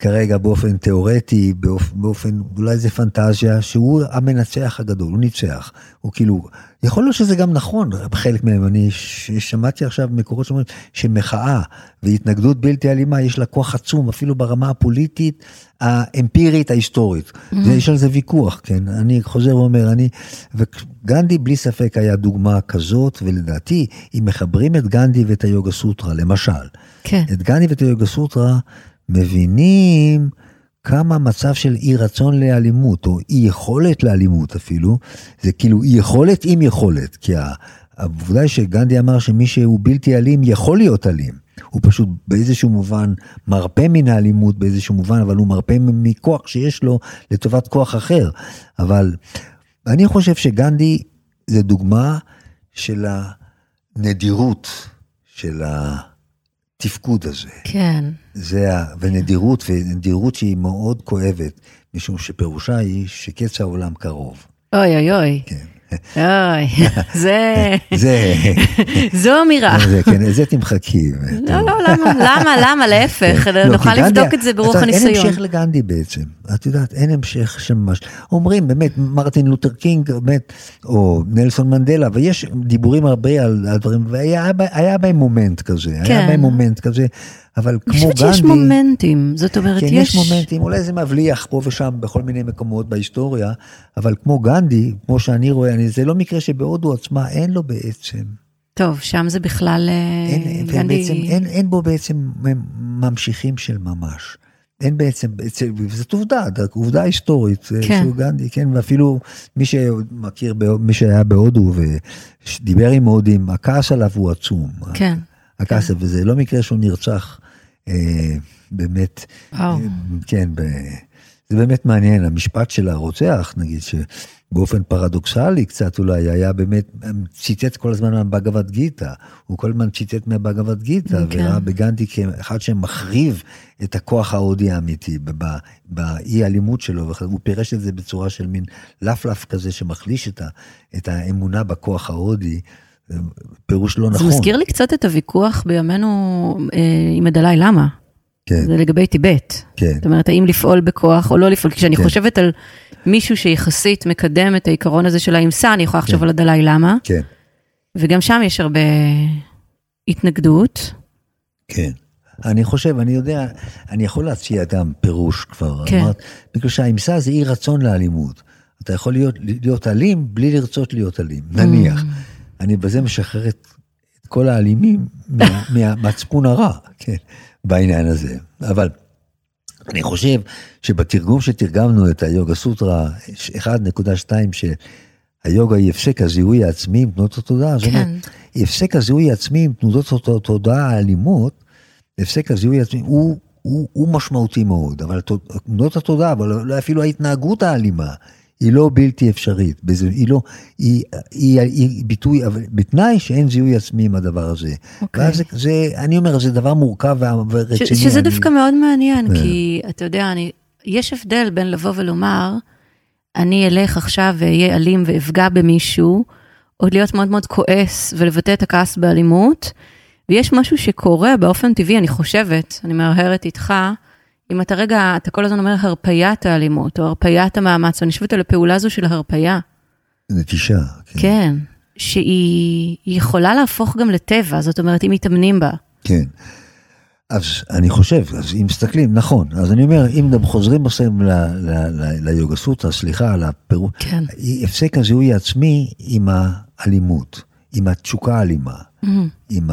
כרגע באופן תיאורטי, באופן, באופן, אולי זה פנטזיה, שהוא המנצח הגדול, הוא ניצח. הוא כאילו, יכול להיות שזה גם נכון, בחלק מהם, אני שמעתי עכשיו מקורות שאומרים שמחאה והתנגדות בלתי אלימה, יש לה כוח עצום, אפילו ברמה הפוליטית, האמפירית, ההיסטורית. Mm-hmm. יש על זה ויכוח, כן? אני חוזר ואומר, אני, וגנדי בלי ספק היה דוגמה כזאת, ולדעתי, אם מחברים את גנדי ואת היוגה סוטרה, למשל, כן. את גנדי ואת היוגה סוטרה, מבינים כמה מצב של אי רצון לאלימות, או אי יכולת לאלימות אפילו, זה כאילו אי יכולת עם יכולת, כי העובדה היא שגנדי אמר שמי שהוא בלתי אלים יכול להיות אלים. הוא פשוט באיזשהו מובן מרפא מן האלימות באיזשהו מובן, אבל הוא מרפא מכוח שיש לו לטובת כוח אחר. אבל אני חושב שגנדי זה דוגמה של הנדירות של ה... התפקוד הזה. כן. זה, ה... ונדירות, ונדירות שהיא מאוד כואבת, משום שפירושה היא שקץ העולם קרוב. אוי אוי אוי. כן. אוי, זה... זה... זו אמירה. זה, כן, זה תמחקי. לא, לא, למה? למה? למה? להפך. לא, נוכל לבדוק את זה ברוח הניסיון. אין המשך לגנדי בעצם. את יודעת, אין המשך שממש... אומרים, באמת, מרטין לותר קינג, באמת, או נלסון מנדלה, ויש דיבורים הרבה על הדברים, והיה בהם מומנט כזה. היה כן. בהם מומנט כזה. אבל כמו גנדי... אני חושבת שיש מומנטים, זאת אומרת, כן, יש... כן, יש מומנטים, אולי זה מבליח פה ושם בכל מיני מקומות בהיסטוריה, אבל כמו גנדי, כמו שאני רואה, אני, זה לא מקרה שבהודו עצמה אין לו בעצם. טוב, שם זה בכלל אה, אין, גנדי... בעצם, אין, אין בו בעצם ממשיכים של ממש. אין בעצם, זאת עובדה, עובדה היסטורית, אה, כן. שהוא גנדי, כן, ואפילו מי שמכיר, מי שהיה בהודו ודיבר עם הודים, הכעס עליו הוא עצום. כן. הכעס, כן. וזה לא מקרה שהוא נרצח אה, באמת, אה, כן, ב, זה באמת מעניין, המשפט של הרוצח, נגיד, שבאופן פרדוקסלי קצת אולי, היה באמת, ציטט כל הזמן מהבגבד גיתא, הוא כל הזמן ציטט מהבגבד גיתא, כן. וראה בגנדי כאחד שמחריב את הכוח ההודי האמיתי, באי אלימות שלו, הוא פירש את זה בצורה של מין לפלף כזה שמחליש את, ה, את האמונה בכוח ההודי. פירוש לא נכון. זה מזכיר לי קצת את הוויכוח בימינו אה, עם הדלאי למה. כן. זה לגבי טיבט. כן. זאת אומרת, האם לפעול בכוח או לא לפעול. כשאני כן. חושבת על מישהו שיחסית מקדם את העיקרון הזה של האמסה, אני יכולה לחשוב כן. על הדלאי למה. כן. וגם שם יש הרבה התנגדות. כן. אני חושב, אני יודע, אני יכול להציע גם פירוש כבר. כן. אמרת, בגלל שהאמסה זה אי רצון לאלימות. אתה יכול להיות, להיות אלים בלי לרצות להיות אלים, נניח. Mm. אני בזה משחרר את, כל האלימים מה, מהמצפון הרע, כן, בעניין הזה. אבל אני חושב שבתרגום שתרגמנו את היוגה סוטרה 1.2 שהיוגה היא הפסק הזיהוי העצמי עם תנודות התודעה, זאת אומרת, כן. הפסק הזיהוי העצמי עם תנודות התודעה האלימות, הפסק הזיהוי העצמי הוא, הוא, הוא משמעותי מאוד, אבל תנודות התודעה, אבל אפילו ההתנהגות האלימה, היא לא בלתי אפשרית, היא לא, היא, היא, היא ביטוי, אבל בתנאי שאין זיהוי עצמי עם הדבר הזה. Okay. אוקיי. ואז זה, זה, אני אומר, זה דבר מורכב ורציני. ש, שזה אני... דווקא מאוד מעניין, yeah. כן. כי אתה יודע, אני, יש הבדל בין לבוא ולומר, אני אלך עכשיו ואהיה אלים ואפגע במישהו, או להיות מאוד מאוד כועס ולבטא את הכעס באלימות, ויש משהו שקורה באופן טבעי, אני חושבת, אני מהרהרת איתך, אם אתה רגע, אתה כל הזמן אומר הרפיית האלימות, או הרפיית המאמץ, ואני חושבת על הפעולה הזו של הרפייה. נטישה. כן, שהיא יכולה להפוך גם לטבע, זאת אומרת, אם מתאמנים בה. כן. אז אני חושב, אז אם מסתכלים, נכון, אז אני אומר, אם גם חוזרים בסם ליוגה סוטרה, סליחה על הפירוט, כן. הפסק הזיהוי העצמי עם האלימות, עם התשוקה האלימה, Mm-hmm. עם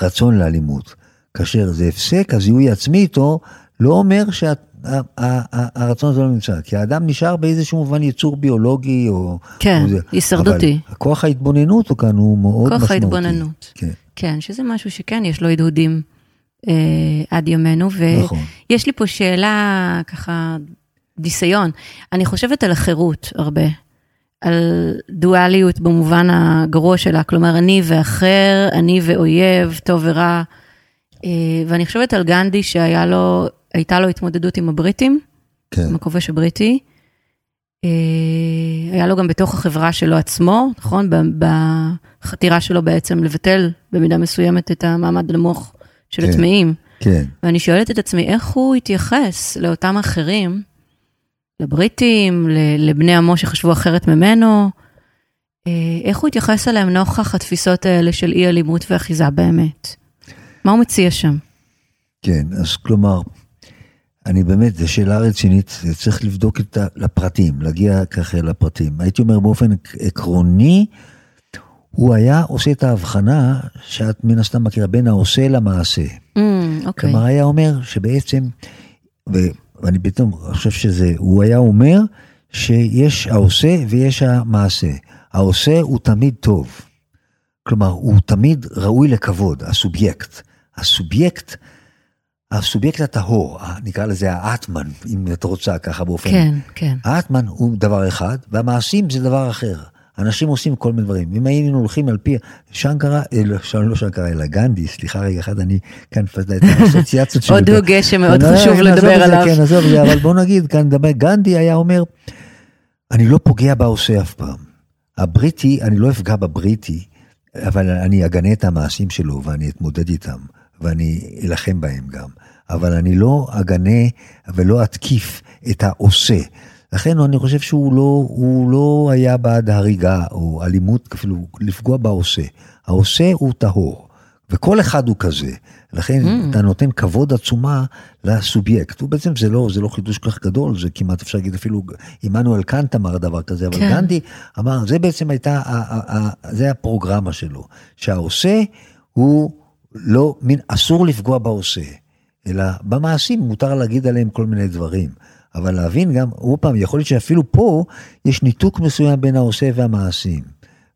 הרצון לאלימות. כאשר זה הפסק הזיהוי העצמי איתו, לא אומר שהרצון הזה לא נמצא, כי האדם נשאר באיזשהו מובן יצור ביולוגי או... כן, או הישרדותי. אבל כוח ההתבוננות הוא כאן הוא מאוד כוח משמעותי. ההתבוננות. כן, כן, שזה משהו שכן, יש לו הדהודים אה, עד ימינו. נכון. ויש לי פה שאלה, ככה, ניסיון. אני חושבת על החירות הרבה. על דואליות במובן הגרוע שלה, כלומר, אני ואחר, אני ואויב, טוב ורע. אה, ואני חושבת על גנדי שהייתה לו, לו התמודדות עם הבריטים, כן, עם הכובש הבריטי. אה, היה לו גם בתוך החברה שלו עצמו, נכון? בחתירה שלו בעצם לבטל במידה מסוימת את המעמד הנמוך של כן. הטמאים. כן, ואני שואלת את עצמי, איך הוא התייחס לאותם אחרים, לבריטים, לבני עמו שחשבו אחרת ממנו, אה, איך הוא התייחס אליהם נוכח התפיסות האלה של אי אלימות ואחיזה באמת? מה הוא מציע שם? כן, אז כלומר, אני באמת, זו שאלה רצינית, צריך לבדוק את ה... לפרטים, להגיע ככה לפרטים. הייתי אומר באופן עק- עקרוני, הוא היה עושה את ההבחנה שאת מן הסתם מכירה בין העושה למעשה. Mm, אוקיי. כלומר, היה אומר שבעצם, ו, ואני פתאום חושב שזה, הוא היה אומר שיש העושה ויש המעשה. העושה הוא תמיד טוב. כלומר, הוא תמיד ראוי לכבוד, הסובייקט. הסובייקט, הסובייקט הטהור, ה- נקרא לזה האטמן, אם את רוצה ככה באופן... כן, כן. האטמן הוא דבר אחד, והמעשים זה דבר אחר. אנשים עושים כל מיני דברים. אם היינו הולכים על פי שנקרה, אה, לא, לא שנקרה, אלא גנדי, סליחה רגע אחד, אני כאן את האסוציאציות שלי. עוד הוגה שמאוד כן, חשוב לדבר עליו. כן, עזוב את זה, אבל בוא נגיד, כאן נדבר, גנדי היה אומר, אני לא פוגע בעושה אף פעם. הבריטי, אני לא אפגע בבריטי, אבל אני אגנה את המעשים שלו ואני אתמודד איתם, ואני אלחם בהם גם. אבל אני לא אגנה ולא אתקיף את העושה. לכן אני חושב שהוא לא, הוא לא היה בעד הריגה או אלימות, אפילו לפגוע בעושה. העושה הוא טהור, וכל אחד הוא כזה. לכן mm. אתה נותן כבוד עצומה לסובייקט. ובעצם זה לא, זה לא חידוש כל כך גדול, זה כמעט אפשר להגיד אפילו, עמנואל קאנט אמר דבר כזה, אבל כן. גנדי אמר, זה בעצם הייתה, זה הפרוגרמה שלו, שהעושה הוא לא, מין, אסור לפגוע בעושה, אלא במעשים מותר להגיד עליהם כל מיני דברים. אבל להבין גם, עוד פעם, יכול להיות שאפילו פה יש ניתוק מסוים בין העושה והמעשים.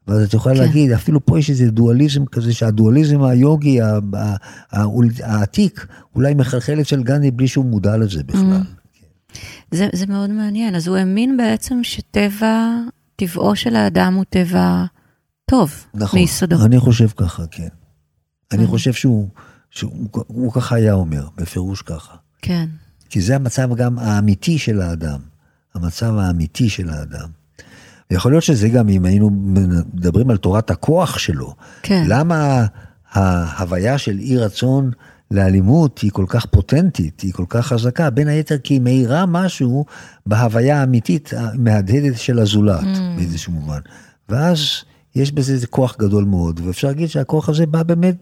ואז את יכולה כן. להגיד, אפילו פה יש איזה דואליזם כזה, שהדואליזם היוגי העתיק, אולי מחלחל אצל גנדי בלי שהוא מודע לזה בכלל. זה, זה מאוד מעניין. אז הוא האמין בעצם שטבע, טבעו של האדם הוא טבע טוב, נכון, מיסודו. אני חושב ככה, כן. אני Mm. חושב שהוא, שהוא הוא ככה היה אומר, בפירוש ככה. כן, כי זה המצב גם האמיתי של האדם, המצב האמיתי של האדם. ויכול להיות שזה גם אם היינו מדברים על תורת הכוח שלו, כן. למה ההוויה של אי רצון לאלימות היא כל כך פוטנטית, היא כל כך חזקה, בין היתר כי היא מאירה משהו בהוויה האמיתית המהדהדת של הזולת, Mm. באיזשהו מובן. ואז יש בזה איזה כוח גדול מאוד, ואפשר להגיד שהכוח הזה בא באמת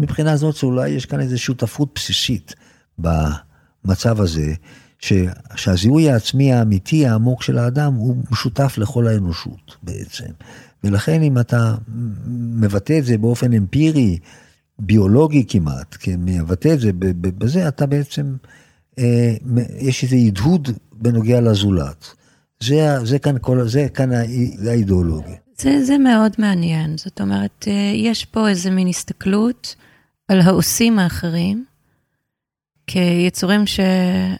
מבחינה זאת שאולי יש כאן איזו שותפות בסיסית במצב הזה, ש, שהזיהוי העצמי האמיתי העמוק של האדם הוא משותף לכל האנושות בעצם. ולכן אם אתה מבטא את זה באופן אמפירי, ביולוגי כמעט, כן, מבטא את זה בזה, אתה בעצם, אה, יש איזה הדהוד בנוגע לזולת. זה, זה כאן כל, זה כאן האידיאולוגיה. זה, זה מאוד מעניין. זאת אומרת, אה, יש פה איזה מין הסתכלות על העושים האחרים, כיצורים ש,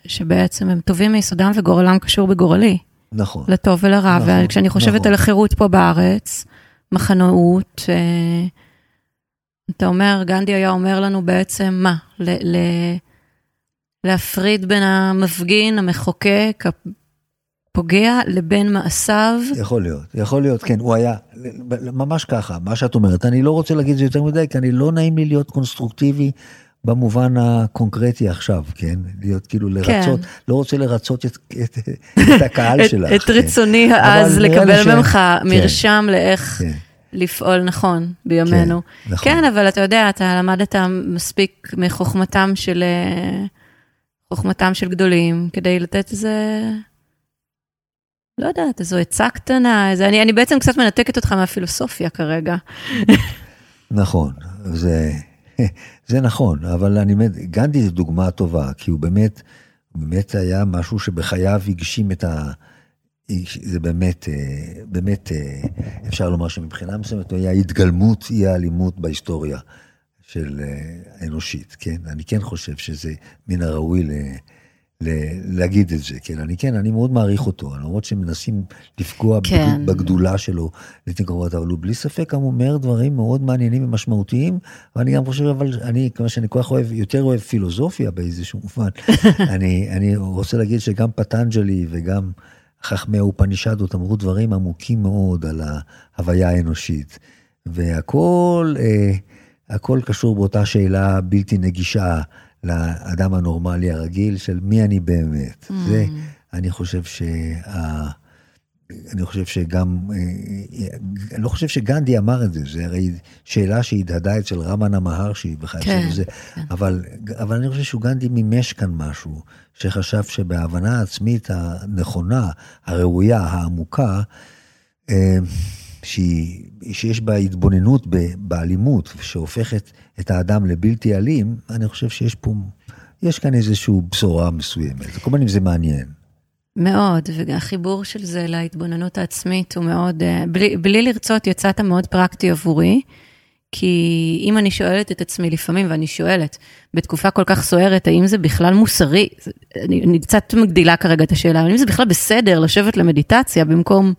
שבעצם הם טובים מיסודם וגורלם קשור בגורלי, נכון. לטוב ולרע. נכון, וכשאני חושבת נכון. על החירות פה בארץ, מחנאות, אה, אתה אומר, גנדי היה אומר לנו בעצם מה? ל, ל, להפריד בין המפגין, המחוקק, הפוגע, לבין מעשיו. יכול להיות, יכול להיות, כן, הוא היה, ממש ככה, מה שאת אומרת. אני לא רוצה להגיד את זה יותר מדי, כי אני לא נעים לי להיות קונסטרוקטיבי במובן הקונקרטי עכשיו, כן? להיות כאילו לרצות, כן. לא רוצה לרצות את, את, את הקהל שלך. את כן. רצוני העז לקבל ש... ממך כן, מרשם לאיך כן. לפעול נכון בימינו. כן, נכון. כן, אבל אתה יודע, אתה למדת מספיק מחוכמתם של, אה, חוכמתם של גדולים, כדי לתת איזה... לא יודעת, איזו עצה קטנה, איזה, אני, אני בעצם קצת מנתקת אותך מהפילוסופיה כרגע. נכון, זה, זה נכון, אבל אני באמת, גנדי זו דוגמה טובה, כי הוא באמת, באמת היה משהו שבחייו הגשים את ה... זה באמת, אה, באמת, אה, אפשר לומר שמבחינה מסוימת הוא היה התגלמות אי האלימות בהיסטוריה של אה, האנושית, כן? אני כן חושב שזה מן הראוי ל... להגיד את זה, כן, אני כן, אני מאוד מעריך אותו, למרות שמנסים לפגוע כן. בגדולה שלו לעתים קרובות, אבל הוא בלי ספק גם אומר דברים מאוד מעניינים ומשמעותיים, ואני גם חושב, אבל אני, כמו שאני כל כך אוהב, יותר אוהב פילוסופיה באיזשהו מובן, אני, אני רוצה להגיד שגם פטנג'לי וגם חכמי האופנישדות אמרו דברים עמוקים מאוד על ההוויה האנושית, והכל, אה, הכל קשור באותה שאלה בלתי נגישה. לאדם הנורמלי הרגיל של מי אני באמת. Mm. זה, אני חושב שה... אני חושב שגם, אני לא חושב שגנדי אמר את זה, זה הרי שאלה שהדהדה אצל רמנה מהרשי בכלל, כן, זה, כן. אבל, אבל אני חושב שגנדי מימש כאן משהו, שחשב שבהבנה העצמית הנכונה, הראויה, העמוקה, אה, שהיא, שיש בה התבוננות באלימות, שהופכת את האדם לבלתי אלים, אני חושב שיש פה, יש כאן איזושהי בשורה מסוימת. כל מיני זה מעניין. מאוד, והחיבור של זה להתבוננות העצמית הוא מאוד, אה, בלי, בלי לרצות יצאת מאוד פרקטי עבורי, כי אם אני שואלת את עצמי לפעמים, ואני שואלת, בתקופה כל כך סוערת, האם זה בכלל מוסרי, אני, אני קצת מגדילה כרגע את השאלה, האם זה בכלל בסדר לשבת למדיטציה במקום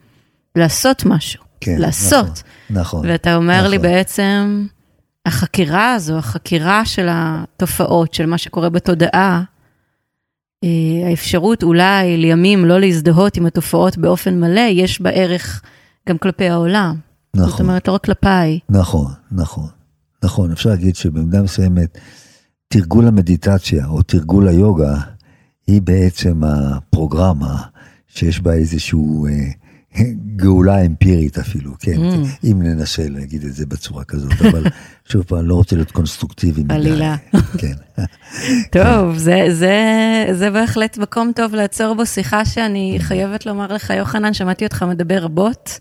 לעשות משהו, כן, לעשות. נכון, נכון. ואתה אומר נכון. לי בעצם, החקירה הזו, החקירה של התופעות, של מה שקורה בתודעה, אה, האפשרות אולי לימים לא להזדהות עם התופעות באופן מלא, יש בה ערך גם כלפי העולם. נכון. זאת אומרת, לא רק כלפיי. נכון, נכון. נכון, אפשר להגיד שבמידה מסוימת, תרגול המדיטציה או תרגול היוגה, היא בעצם הפרוגרמה שיש בה איזשהו... אה, גאולה אמפירית אפילו, כן, mm. אם ננסה להגיד את זה בצורה כזאת, אבל שוב פעם, לא רוצה להיות קונסטרוקטיבי מדי. עלילה. כן. טוב, זה, זה, זה בהחלט מקום טוב לעצור בו שיחה שאני חייבת לומר לך, יוחנן, שמעתי אותך מדבר רבות.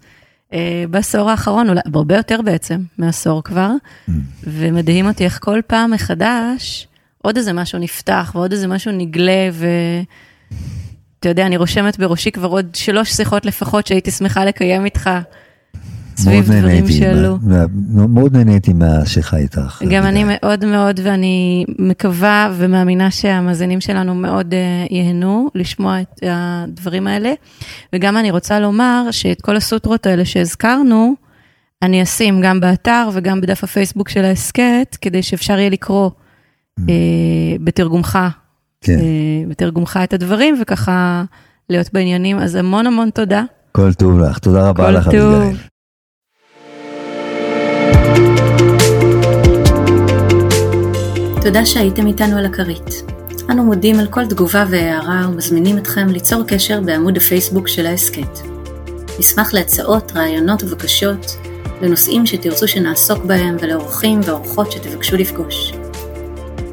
אה, בעשור האחרון, אולי הרבה יותר בעצם, מעשור כבר, mm. ומדהים אותי איך כל פעם מחדש, עוד איזה משהו נפתח ועוד איזה משהו נגלה, ו... אתה יודע, אני רושמת בראשי כבר עוד שלוש שיחות לפחות שהייתי שמחה לקיים איתך. סביב דברים שעלו. מאוד נהניתי מהשיחה איתך. גם אני מאוד מאוד, ואני מקווה ומאמינה שהמאזינים שלנו מאוד uh, ייהנו לשמוע את הדברים האלה. וגם אני רוצה לומר שאת כל הסוטרות האלה שהזכרנו, אני אשים גם באתר וגם בדף הפייסבוק של ההסכת, כדי שאפשר יהיה לקרוא uh, בתרגומך כן. אה, בתרגומך את הדברים, וככה להיות בעניינים. אז המון המון תודה. כל טוב לך, תודה רבה לך, אביגיל. תודה שהייתם איתנו על הכרית. אנו מודים על כל תגובה והערה ומזמינים אתכם ליצור קשר בעמוד הפייסבוק של ההסכת. נשמח להצעות, רעיונות ובקשות לנושאים שתרצו שנעסוק בהם ולאורחים ואורחות שתבקשו לפגוש.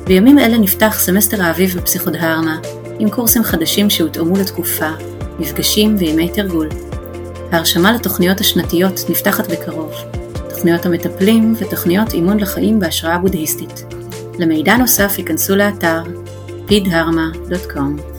בימים אלה נפתח סמסטר האביב בפסיכודהרמה, עם קורסים חדשים שהותאמו לתקופה, מפגשים וימי תרגול. ההרשמה לתוכניות השנתיות נפתחת בקרוב, תוכניות המטפלים ותוכניות אימון לחיים בהשראה בודהיסטית. למידע נוסף היכנסו לאתר psychodharma.com.